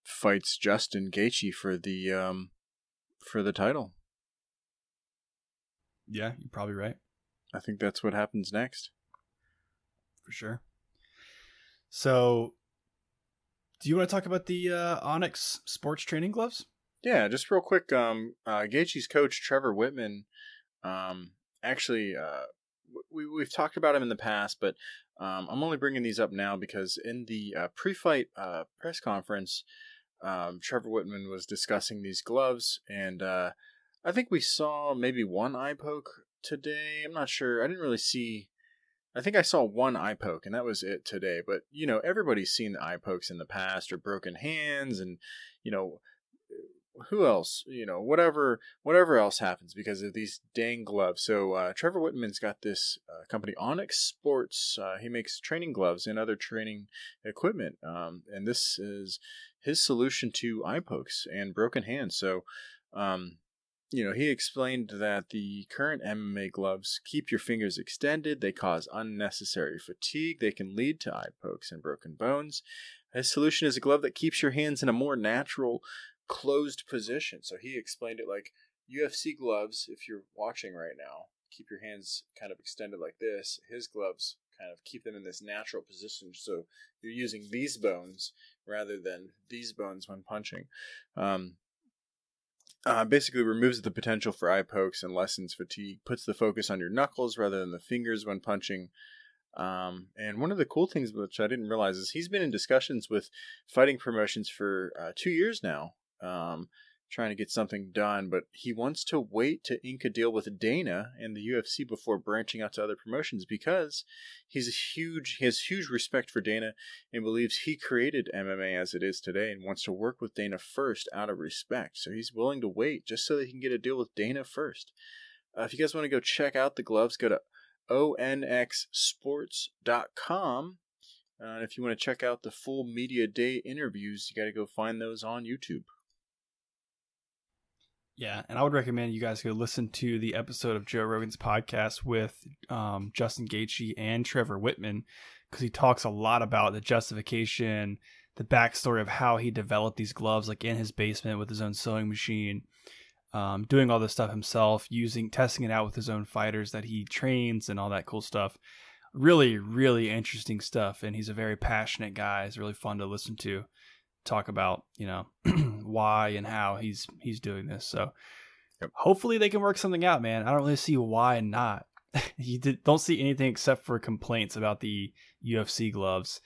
fights Justin Gaethje for the um for the title. Yeah, you're probably right. I think that's what happens next. For sure. So, do you want to talk about the uh, ONX sports training gloves? Yeah, just real quick. Um, uh, Gaethje's coach Trevor Wittman, um, actually, uh, we we've talked about him in the past, but um, I'm only bringing these up now because in the uh, pre-fight uh, press conference, um, Trevor Wittman was discussing these gloves, and uh, I think we saw maybe one eye poke today. I'm not sure. I didn't really see. I think I saw one eye poke, and that was it today. But you know, everybody's seen the eye pokes in the past, or broken hands, and you know, who else? You know, whatever, whatever else happens because of these dang gloves. So uh, Trevor Wittman's got this uh, company, ONX Sports. Uh, he makes training gloves and other training equipment, um, and this is his solution to eye pokes and broken hands. So, um, you know, he explained that the current MMA gloves keep your fingers extended, they cause unnecessary fatigue, they can lead to eye pokes and broken bones. His solution is a glove that keeps your hands in a more natural, closed position. So he explained it like UFC gloves, if you're watching right now, keep your hands kind of extended like this. His gloves kind of keep them in this natural position. So you're using these bones rather than these bones when punching. Um, uh, basically removes the potential for eye pokes and lessens fatigue, puts the focus on your knuckles rather than the fingers when punching. Um, and one of the cool things which I didn't realize is he's been in discussions with fighting promotions for uh, two years now. Um, trying to get something done, but he wants to wait to ink a deal with Dana and the UFC before branching out to other promotions because he's a huge he has huge respect for Dana and believes he created MMA as it is today and wants to work with Dana first out of respect. So he's willing to wait just so that he can get a deal with Dana first. Uh, if you guys want to go check out the gloves, go to onxsports.com. Uh, and if you want to check out the full media day interviews, you got to go find those on YouTube. Yeah, and I would recommend you guys go listen to the episode of Joe Rogan's podcast with um, Justin Gaethje and Trevor Wittman because he talks a lot about the justification, the backstory of how he developed these gloves, like in his basement with his own sewing machine, um, doing all this stuff himself, using testing it out with his own fighters that he trains and all that cool stuff. Really, really interesting stuff, and he's a very passionate guy. It's really fun to listen to talk about you know *clears throat* why and how he's he's doing this. So yep. hopefully they can work something out, man. I don't really see why not. *laughs* you did, don't see anything except for complaints about the UFC gloves.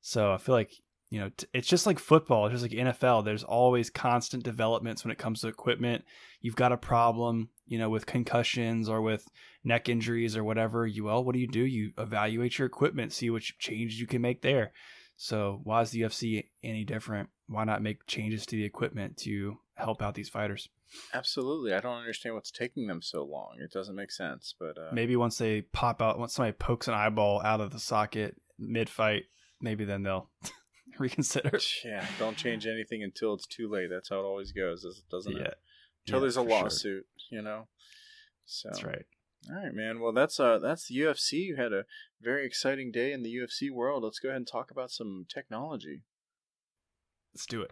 So I feel like you know, t- it's just like football, it's just like NFL. There's always constant developments when it comes to equipment. You've got a problem, you know, with concussions or with neck injuries or whatever. You well, what do you do? You evaluate your equipment, see what changes you can make there. So why is the UFC any different? Why not make changes to the equipment to help out these fighters? Absolutely, I don't understand what's taking them so long. It doesn't make sense. But uh... maybe once they pop out, once somebody pokes an eyeball out of the socket mid fight, maybe then they'll *laughs* reconsider. Yeah, don't change anything until it's too late. That's how it always goes, doesn't yeah. it? Until Yeah, there's a for sure. lawsuit, you know. So That's right. All right, man. Well, that's uh that's the UFC. You had a very exciting day in the UFC world. Let's go ahead and talk about some technology. Let's do it.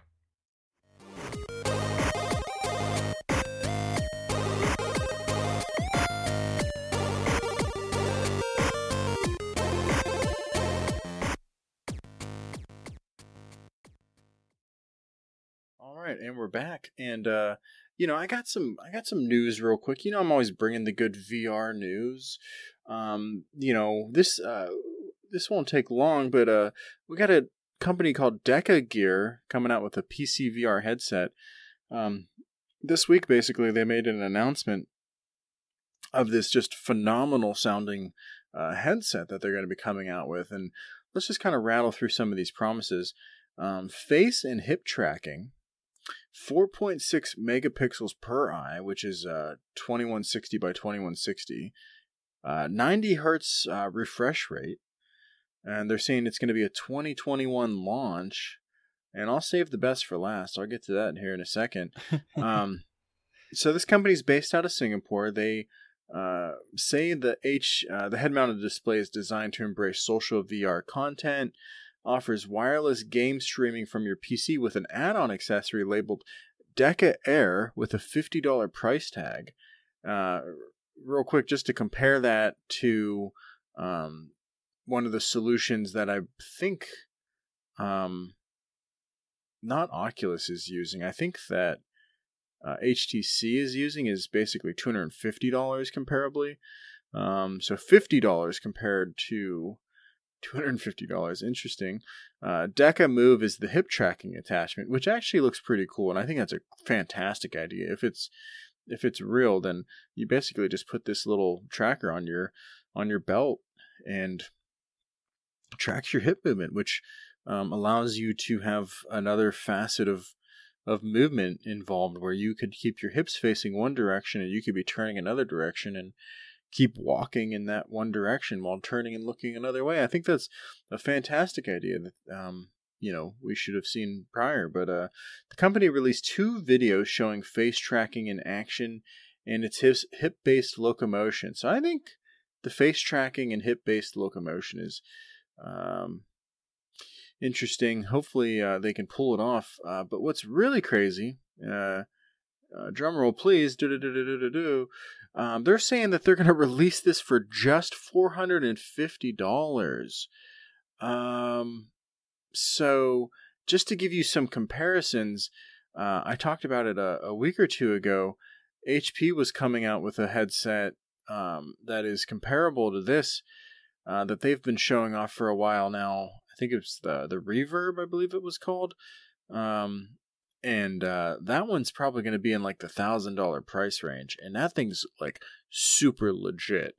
All right, and we're back. And uh you know, I got some I got some news real quick. You know, I'm always bringing the good VR news. Um, you know, this uh this won't take long, but uh we got a company called DecaGear coming out with a PC VR headset. Um this week basically they made an announcement of this just phenomenal sounding uh, headset that they're going to be coming out with and let's just kind of rattle through some of these promises um, face and hip tracking 4.6 megapixels per eye, which is uh, 2160 by 2160, uh, 90 hertz uh, refresh rate, and they're saying it's going to be a 2021 launch. And I'll save the best for last. I'll get to that here in a second. *laughs* Um, so this company is based out of Singapore. They uh, say the H uh, the head-mounted display is designed to embrace social VR content offers wireless game streaming from your PC with an add-on accessory labeled Deca Air with a $50 price tag. Uh, real quick, just to compare that to um, one of the solutions that I think um, not Oculus is using. I think that uh, HTC is using is basically $250 comparably. Um, so $50 compared to $250. Interesting. Uh, Deca Move is the hip tracking attachment, which actually looks pretty cool, and I think that's a fantastic idea. If it's if it's real, then you basically just put this little tracker on your on your belt and tracks your hip movement, which um, allows you to have another facet of of movement involved, where you could keep your hips facing one direction and you could be turning another direction and keep walking in that one direction while turning and looking another way. I think that's a fantastic idea that um, you know we should have seen prior. But uh, the company released two videos showing face tracking in action and its hip hip based locomotion. So I think the face tracking and hip based locomotion is um, interesting. Hopefully uh, they can pull it off. Uh, but what's really crazy. Uh, uh, drum roll, please. Um, they're saying that they're going *laughs* to release this for just four hundred and fifty dollars. Um, so just to give you some comparisons, uh, I talked about it a, a week or two ago. HP was coming out with a headset um, that is comparable to this uh, that they've been showing off for a while now. I think it's the the Reverb, I believe it was called. Um, and uh, that one's probably going to be in like the thousand dollar price range, and that thing's like super legit.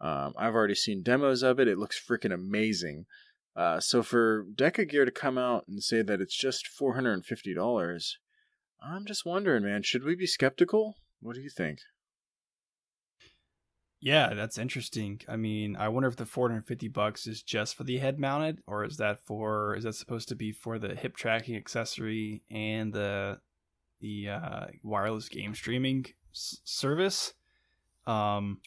Um, I've already seen demos of it; it looks freaking amazing. Uh, so for DecaGear to come out and say that it's just four hundred and fifty dollars, I'm just wondering, man, should we be skeptical? What do you think? Yeah, that's interesting. I mean, I wonder if the 450 bucks is just for the head mounted or is that for is that supposed to be for the hip tracking accessory and the the uh, wireless game streaming s- service? Um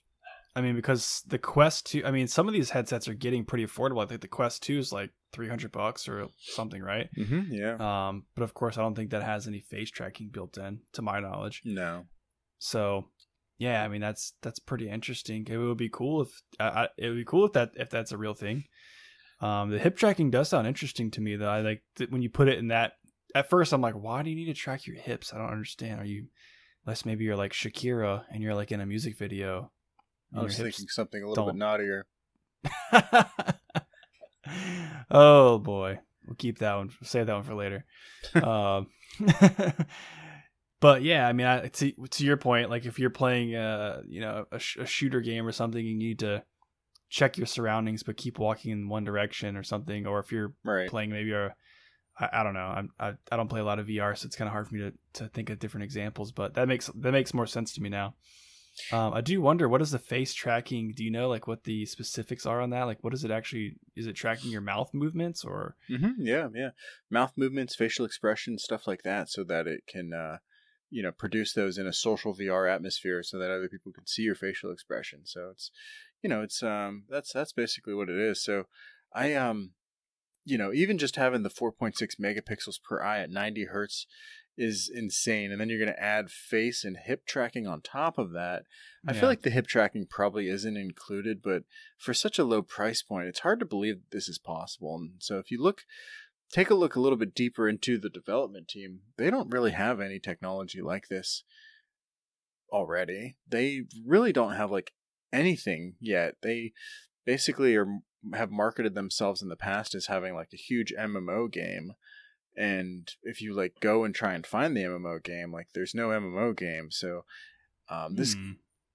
I mean because the Quest 2, I mean some of these headsets are getting pretty affordable. I think the Quest 2 is like 300 bucks or something, right? Mm-hmm, yeah. Um but of course I don't think that has any face tracking built in to my knowledge. No. So, yeah, I mean that's that's pretty interesting. It would be cool if uh, it would be cool if that if that's a real thing. Um, the hip tracking does sound interesting to me though. I like th- when you put it in that. At first, I'm like, why do you need to track your hips? I don't understand. Are you, unless maybe you're like Shakira and you're like in a music video. I was thinking something a little bit naughtier. *laughs* oh boy. we'll keep that one. Save that one for later. *laughs* um, *laughs* but yeah, I mean, I, to to your point, like if you're playing, uh, you know, a, sh- a shooter game or something, you need to check your surroundings, but keep walking in one direction or something. Or if you're Right. playing maybe a I, I don't know. I'm, I I don't play a lot of VR, so it's kind of hard for me to, to think of different examples. But that makes that makes more sense to me now. Um, I do wonder what is the face tracking? Do you know like what the specifics are on that? Like, what is it actually? Is it tracking your mouth movements or? hmm Yeah, yeah. Mouth movements, facial expressions, stuff like that, so that it can, uh, you know, produce those in a social VR atmosphere, so that other people can see your facial expression. So it's, you know, it's um, that's that's basically what it is. So I um, you know, even just having the 4.6 megapixels per eye at 90 hertz is insane, and then you're going to add face and hip tracking on top of that. I feel like the hip tracking probably isn't included, but for such a low price point, it's hard to believe that this is possible. And so if you look, take a look a little bit deeper into the development team, they don't really have any technology like this already. They really don't have like anything yet. They basically are have marketed themselves in the past as having like a huge MMO game. And if you like go and try and find the MMO game, like there's no MMO game. So um, this Hmm.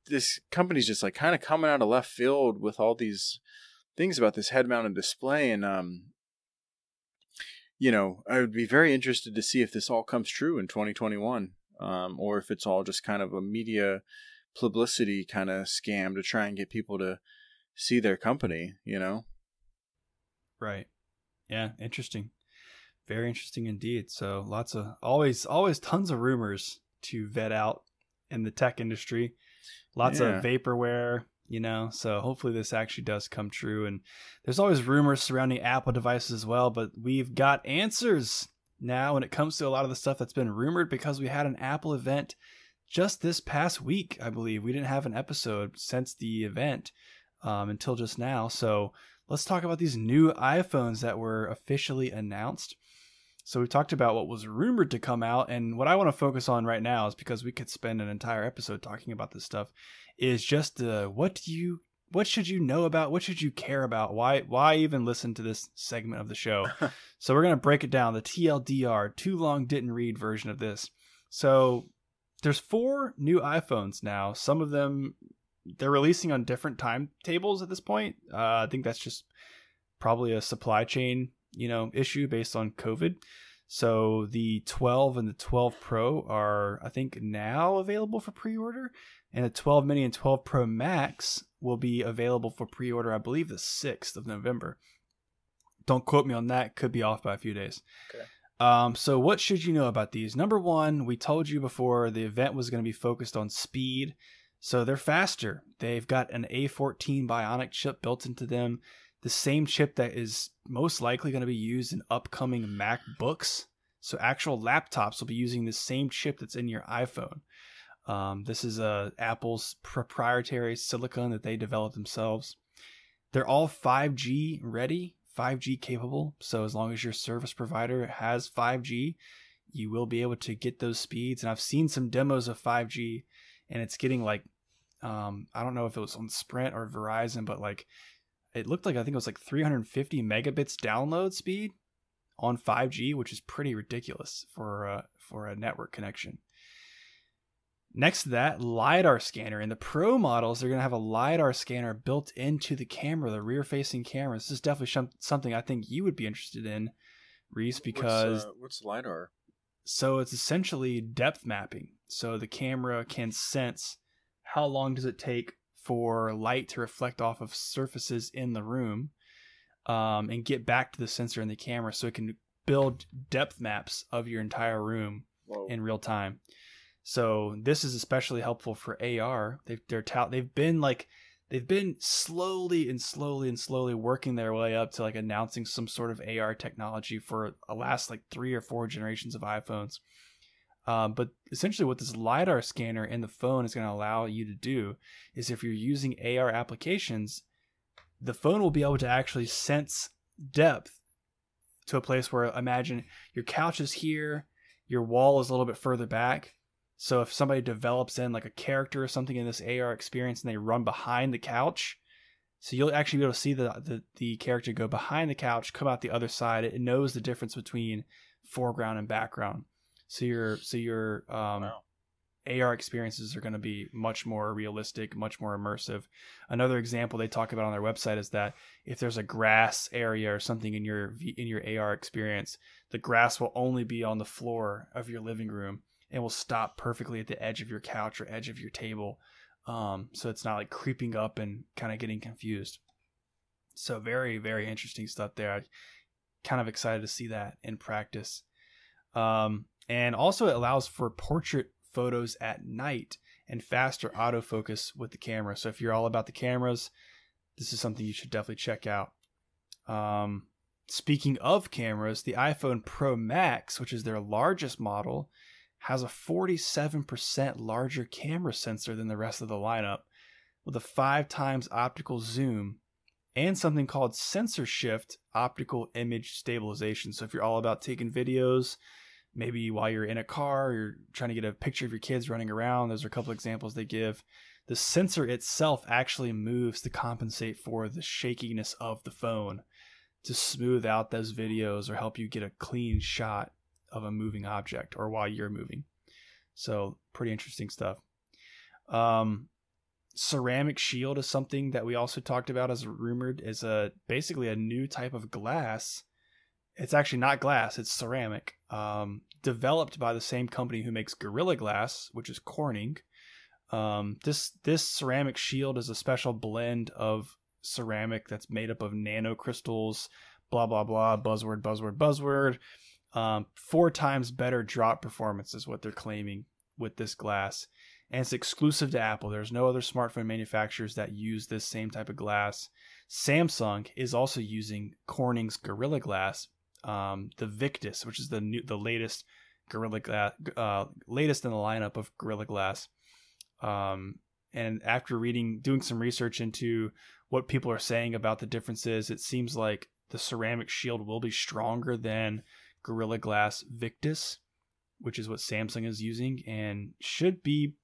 this company's just like kind of coming out of left field with all these things about this head mounted display and um you know i would be very interested to see if this all comes true in 2021 um or if it's all just kind of a media publicity kind of scam to try and get people to see their company you know Right. Yeah, interesting. Very interesting indeed. So lots of always always tons of rumors to vet out in the tech industry. Lots Yeah. of vaporware, you know. So hopefully this actually does come true and there's always rumors surrounding Apple devices as well, but we've got answers now when it comes to a lot of the stuff that's been rumored because we had an Apple event just this past week, I believe. We didn't have an episode since the event um, until just now. So let's talk about these new iPhones that were officially announced. So we talked about what was rumored to come out, and what I want to focus on right now is because we could spend an entire episode talking about this stuff. Is just uh, what do you, what should you know about, what should you care about? Why, why even listen to this segment of the show? *laughs* so we're gonna break it down. The TLDR, too long didn't read version of this. So there's four new iPhones now. Some of them they're releasing on different timetables at this point. Uh, I think that's just probably a supply chain, you know, issue based on COVID. So the 12 and the 12 Pro are, I think, now available for pre-order, and the 12 Mini and 12 Pro Max will be available for pre-order. I believe the 6th of November. Don't quote me on that; could be off by a few days. Okay. Um, so what should you know about these? Number one, we told you before the event was going to be focused on speed. So they're faster. They've got an A14 Bionic chip built into them, the same chip that is most likely going to be used in upcoming MacBooks. So actual laptops will be using the same chip that's in your iPhone. Um, this is uh, Apple's proprietary silicon that they developed themselves. They're all 5G ready, 5G capable. So as long as your service provider has 5G, you will be able to get those speeds. And I've seen some demos of 5G, and it's getting like um, I don't know if it was on Sprint or Verizon, but like it looked like I think it was like 350 megabits download speed on 5G, which is pretty ridiculous for uh, for a network connection. Next to that, LiDAR scanner. In the Pro models, they're going to have a LiDAR scanner built into the camera, the rear facing camera. This is definitely shom- something I think you would be interested in, Reese, because what's, uh, what's lidar so it's essentially depth mapping. So the camera can sense how long does it take for light to reflect off of surfaces in the room um, and get back to the sensor in the camera so it can build depth maps of your entire room Whoa. in real time. So this is especially helpful for AR. They've they're tout they've been like they've been slowly and slowly and slowly working their way up to like announcing some sort of AR technology for the last like three or four generations of iPhones. Um, but essentially, what this lidar scanner in the phone is going to allow you to do is if you're using AR applications, the phone will be able to actually sense depth to a place where imagine your couch is here, your wall is a little bit further back. So if somebody develops in like a character or something in this AR experience and they run behind the couch, So you'll actually be able to see the, the the character go behind the couch, come out the other side. It knows the difference between foreground and background. So your so your um, Wow. AR experiences are going to be much more realistic, much more immersive. Another example they talk about on their website is that if there's a grass area or something in your in your AR experience, the grass will only be on the floor of your living room and will stop perfectly at the edge of your couch or edge of your table. Um, so it's not like creeping up and kind of getting confused. So very very interesting stuff there. I kind of excited to see that in practice. Um, and also it allows for portrait photos at night and faster autofocus with the camera. So if you're all about the cameras, this is something you should definitely check out. Um, speaking of cameras, the iPhone Pro Max, which is their largest model, has a 47% larger camera sensor than the rest of the lineup, with a five times optical zoom and something called sensor shift optical image stabilization. So if you're all about taking videos, maybe while you're in a car, you're trying to get a picture of your kids running around. Those are a couple examples they give. The sensor itself actually moves to compensate for the shakiness of the phone to smooth out those videos or help you get a clean shot of a moving object or while you're moving. So, pretty interesting stuff. Um, ceramic shield is something that we also talked about as rumored is a basically a new type of glass it's actually not glass it's ceramic um, developed by the same company who makes gorilla glass which is corning um, this this ceramic shield is a special blend of ceramic that's made up of nanocrystals blah blah blah buzzword buzzword buzzword um, four times better drop performance is what they're claiming with this glass and it's exclusive to Apple. There's no other smartphone manufacturers that use this same type of glass. Samsung is also using Corning's Gorilla Glass, um, the Victus, which is the new, the latest Gorilla Glass, uh, latest in the lineup of Gorilla Glass. Um, and after reading, doing some research into what people are saying about the differences, it seems like the ceramic shield will be stronger than Gorilla Glass Victus, which is what Samsung is using, and should be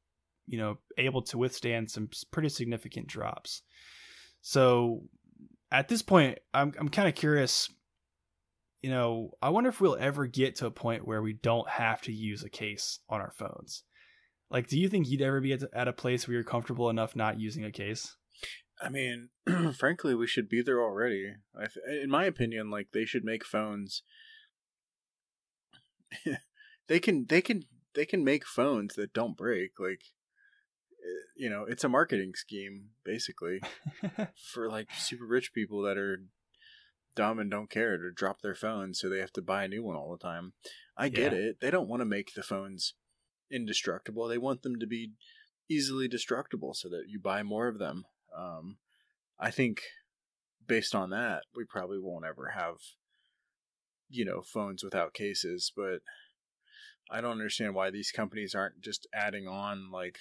you know, able to withstand some pretty significant drops. So at this point, I'm I'm kind of curious. You know, I wonder if we'll ever get to a point where we don't have to use a case on our phones. Like, do you think you'd ever be at, at a place where you're comfortable enough not using a case? I mean, *clears throat* frankly, we should be there already. I th- in my opinion, like they should make phones. *laughs* they can they can they can make phones that don't break. Like, eh, you know, it's a marketing scheme basically *laughs* for like super rich people that are dumb and don't care to drop their phones, so they have to buy a new one all the time. I get Yeah. it. They don't want to make the phones indestructible. They want them to be easily destructible so that you buy more of them. Um, I think based on that, we probably won't ever have, you know, phones without cases. But I don't understand why these companies aren't just adding on like,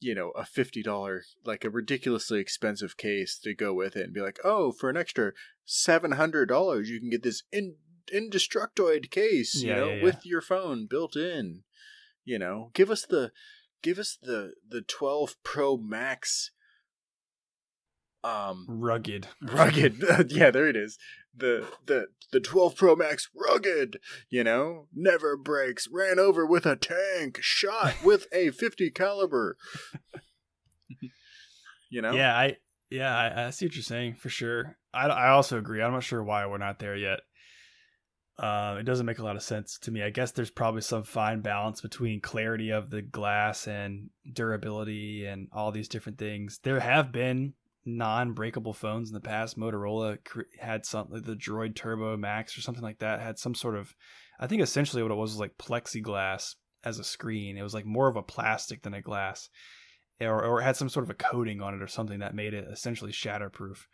you know, a fifty dollar, like a ridiculously expensive case to go with it, and be like, oh, for an extra seven hundred dollars, you can get this in indestructoid case, you Yeah, know, yeah, yeah. with your phone built in. You know, give us the give us the the 12 Pro Max um Rugged. rugged *laughs* yeah there it is the the the 12 Pro Max rugged you know never breaks ran over with a tank shot *laughs* with a 50 caliber you know Yeah, I yeah, I, I see what you're saying for sure. I, I also agree. I'm not sure why we're not there yet. Uh, it doesn't make a lot of sense to me. I guess there's probably some fine balance between clarity of the glass and durability and all these different things. There have been non-breakable phones in the past. Motorola had something, the Droid Turbo Max or something like that, had some sort of, I think essentially what it was was like plexiglass as a screen. It was like more of a plastic than a glass or, or it had some sort of a coating on it or something that made it essentially shatterproof.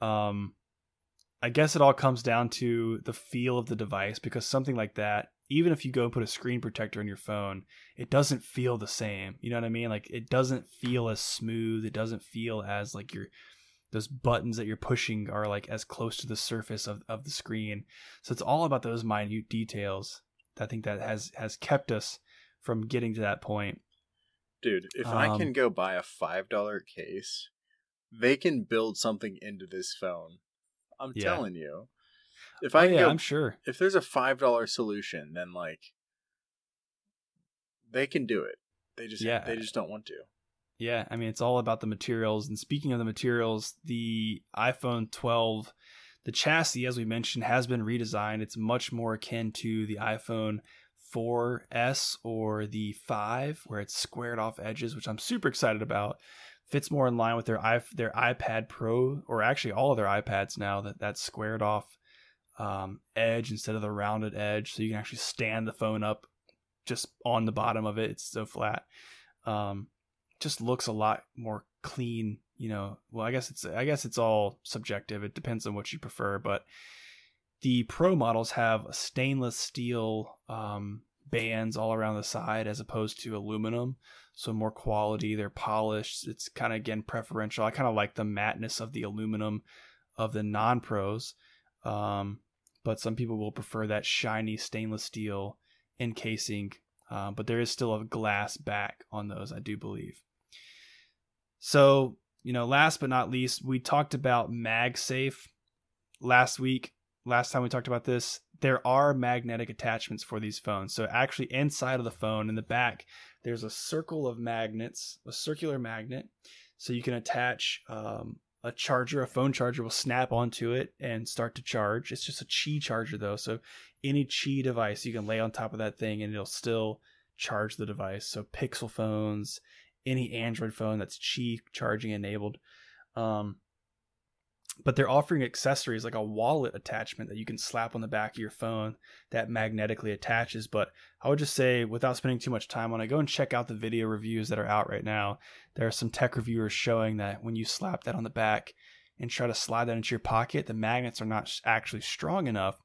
Um, I guess it all comes down to the feel of the device because something like that, even if you go and put a screen protector on your phone, it doesn't feel the same. You know what I mean? Like it doesn't feel as smooth. It doesn't feel as like your those buttons that you're pushing are like as close to the surface of, of the screen. So it's all about those minute details. I think that has has kept us from getting to that point. dude if i Um, can go buy a five dollar case they can build something into this phone. I'm Yeah. telling you. If Oh, I yeah, go, I'm sure. if there's a five dollar solution, then like they can do it. They just Yeah. they just don't want to. Yeah, I mean it's all about the materials. And speaking of the materials, the iPhone 12, the chassis, as we mentioned, has been redesigned. It's much more akin to the iPhone 4S or the 5, where it's squared off edges, which I'm super excited about. Fits more in line with their i their iPad Pro, or actually all of their iPads now that that's squared off um, edge instead of the rounded edge, so you can actually stand the phone up just on the bottom of it. It's so flat. Um, just looks a lot more clean you know. Well i guess it's i guess it's all subjective. It depends on what you prefer but the pro models have stainless steel um, bands all around the side as opposed to aluminum so more quality. They're polished. It's kind of again preferential. I kind of like the mateness of the aluminum of the non-pros. Um, but some people will prefer that shiny stainless steel encasing um, but there is still a glass back on those i do believe so, you know, last but not least, we talked about MagSafe last week. Last time we talked about this, there are magnetic attachments for these phones. So, actually, inside of the phone in the back, there's a circle of magnets, a circular magnet. So, you can attach um, a charger, a phone charger will snap onto it and start to charge. It's just a Qi charger, though. So, any Qi device you can lay on top of that thing and it'll still charge the device. So, Pixel phones, any Android phone that's Qi charging enabled. Um, but they're offering accessories like a wallet attachment that you can slap on the back of your phone that magnetically attaches. But I would just say, without spending too much time on it, go and check out the video reviews that are out right now. There are some tech reviewers showing that when you slap that on the back and try to slide that into your pocket, the magnets are not actually strong enough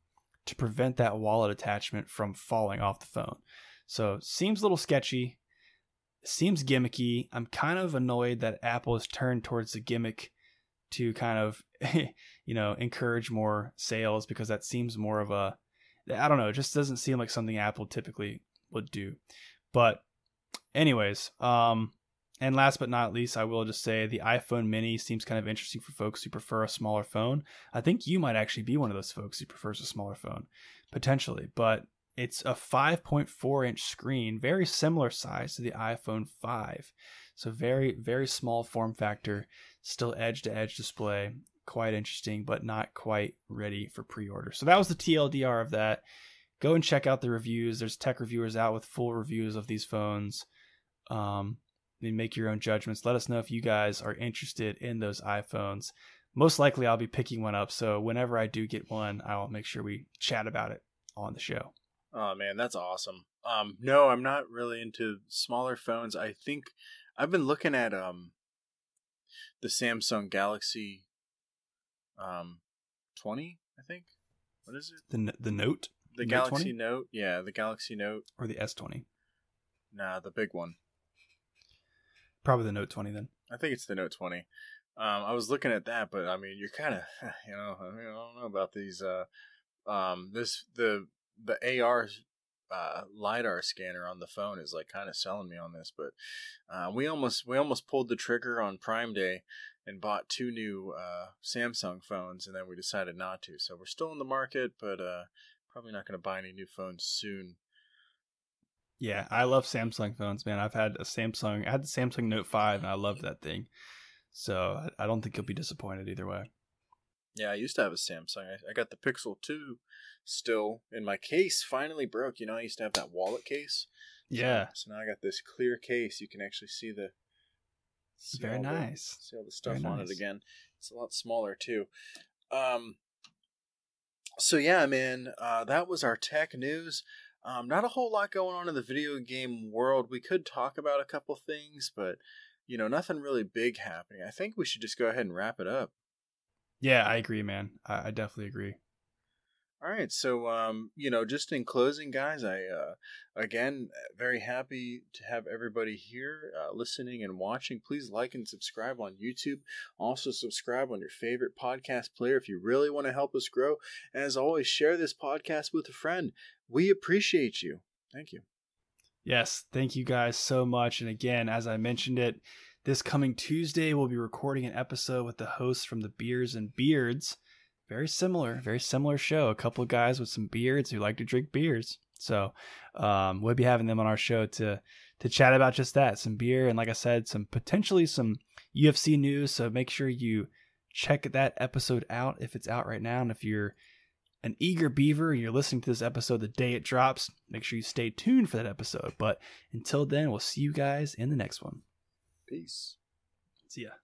to prevent that wallet attachment from falling off the phone. So, seems a little sketchy seems gimmicky. I'm kind of annoyed that Apple has turned towards the gimmick to kind of, *laughs* you know, encourage more sales because that seems more of a, I don't know, it just doesn't seem like something Apple typically would do. But, anyways, um, and last but not least, I will just say the iPhone mini seems kind of interesting for folks who prefer a smaller phone. I think you might actually be one of those folks who prefers a smaller phone, potentially. But it's a 5.4 inch screen, very similar size to the iPhone 5. So very, very small form factor, still edge to edge display. Quite interesting, but not quite ready for pre order. So that was the TLDR of that. Go and check out the reviews. There's tech reviewers out with full reviews of these phones. Um, and make your own judgments. Let us know if you guys are interested in those iPhones. Most likely, I'll be picking one up. So whenever I do get one, I'll make sure we chat about it on the show. Oh man, that's awesome. Um, no, I'm not really into smaller phones. I think I've been looking at um the Samsung Galaxy um 20, I think. What is it? The the Note The Note Galaxy 20? Note? Yeah, the Galaxy Note. or the S20? Nah, the big one. Probably the Note 20 then. I think it's the Note 20. Um, I was looking at that, but I mean, you're kind of, *sighs* you know, I, mean, I don't know about these. Uh, um, this the the AR uh, lidar scanner on the phone is like kind of selling me on this, but uh, we almost we almost pulled the trigger on Prime Day and bought two new uh, Samsung phones, and then we decided not to. So we're still in the market, but uh, probably not going to buy any new phones soon. Yeah, I love Samsung phones, man. I've had a Samsung. I had the Samsung Note 5 and I love that thing. So I don't think you'll be disappointed either way. Yeah, I used to have a Samsung. I, I got the Pixel 2 still in my case. Finally broke. You know, I used to have that wallet case. Yeah, So, now I got this clear case. You can actually see the see very all the- nice. see all the stuff Very on nice. it again. It's a lot smaller too. Um. So yeah, man, uh, that was our tech news. Um, not a whole lot going on in the video game world. We could talk about a couple things, but you know, nothing really big happening. I think we should just go ahead and wrap it up. Yeah, I agree, man. I, I definitely agree. All right, so um, you know, just in closing, guys, I uh, again very happy to have everybody here uh, listening and watching. Please like and subscribe on YouTube. Also, subscribe on your favorite podcast player if you really want to help us grow. And as always, share this podcast with a friend. We appreciate you. Thank you. Yes, thank you guys so much. And again, as I mentioned it, this coming Tuesday, we'll be recording an episode with the hosts from the Beers and Beards. Very similar, very similar show. A couple of guys with some beards who like to drink beers. So um, we'll be having them on our show to to chat about just that, some beer, and like I said, some potentially some UFC news. So make sure you check that episode out if it's out right now, and if you're an eager beaver and you're listening to this episode the day it drops, make sure you stay tuned for that episode. But until then, we'll see you guys in the next one. Peace. See ya.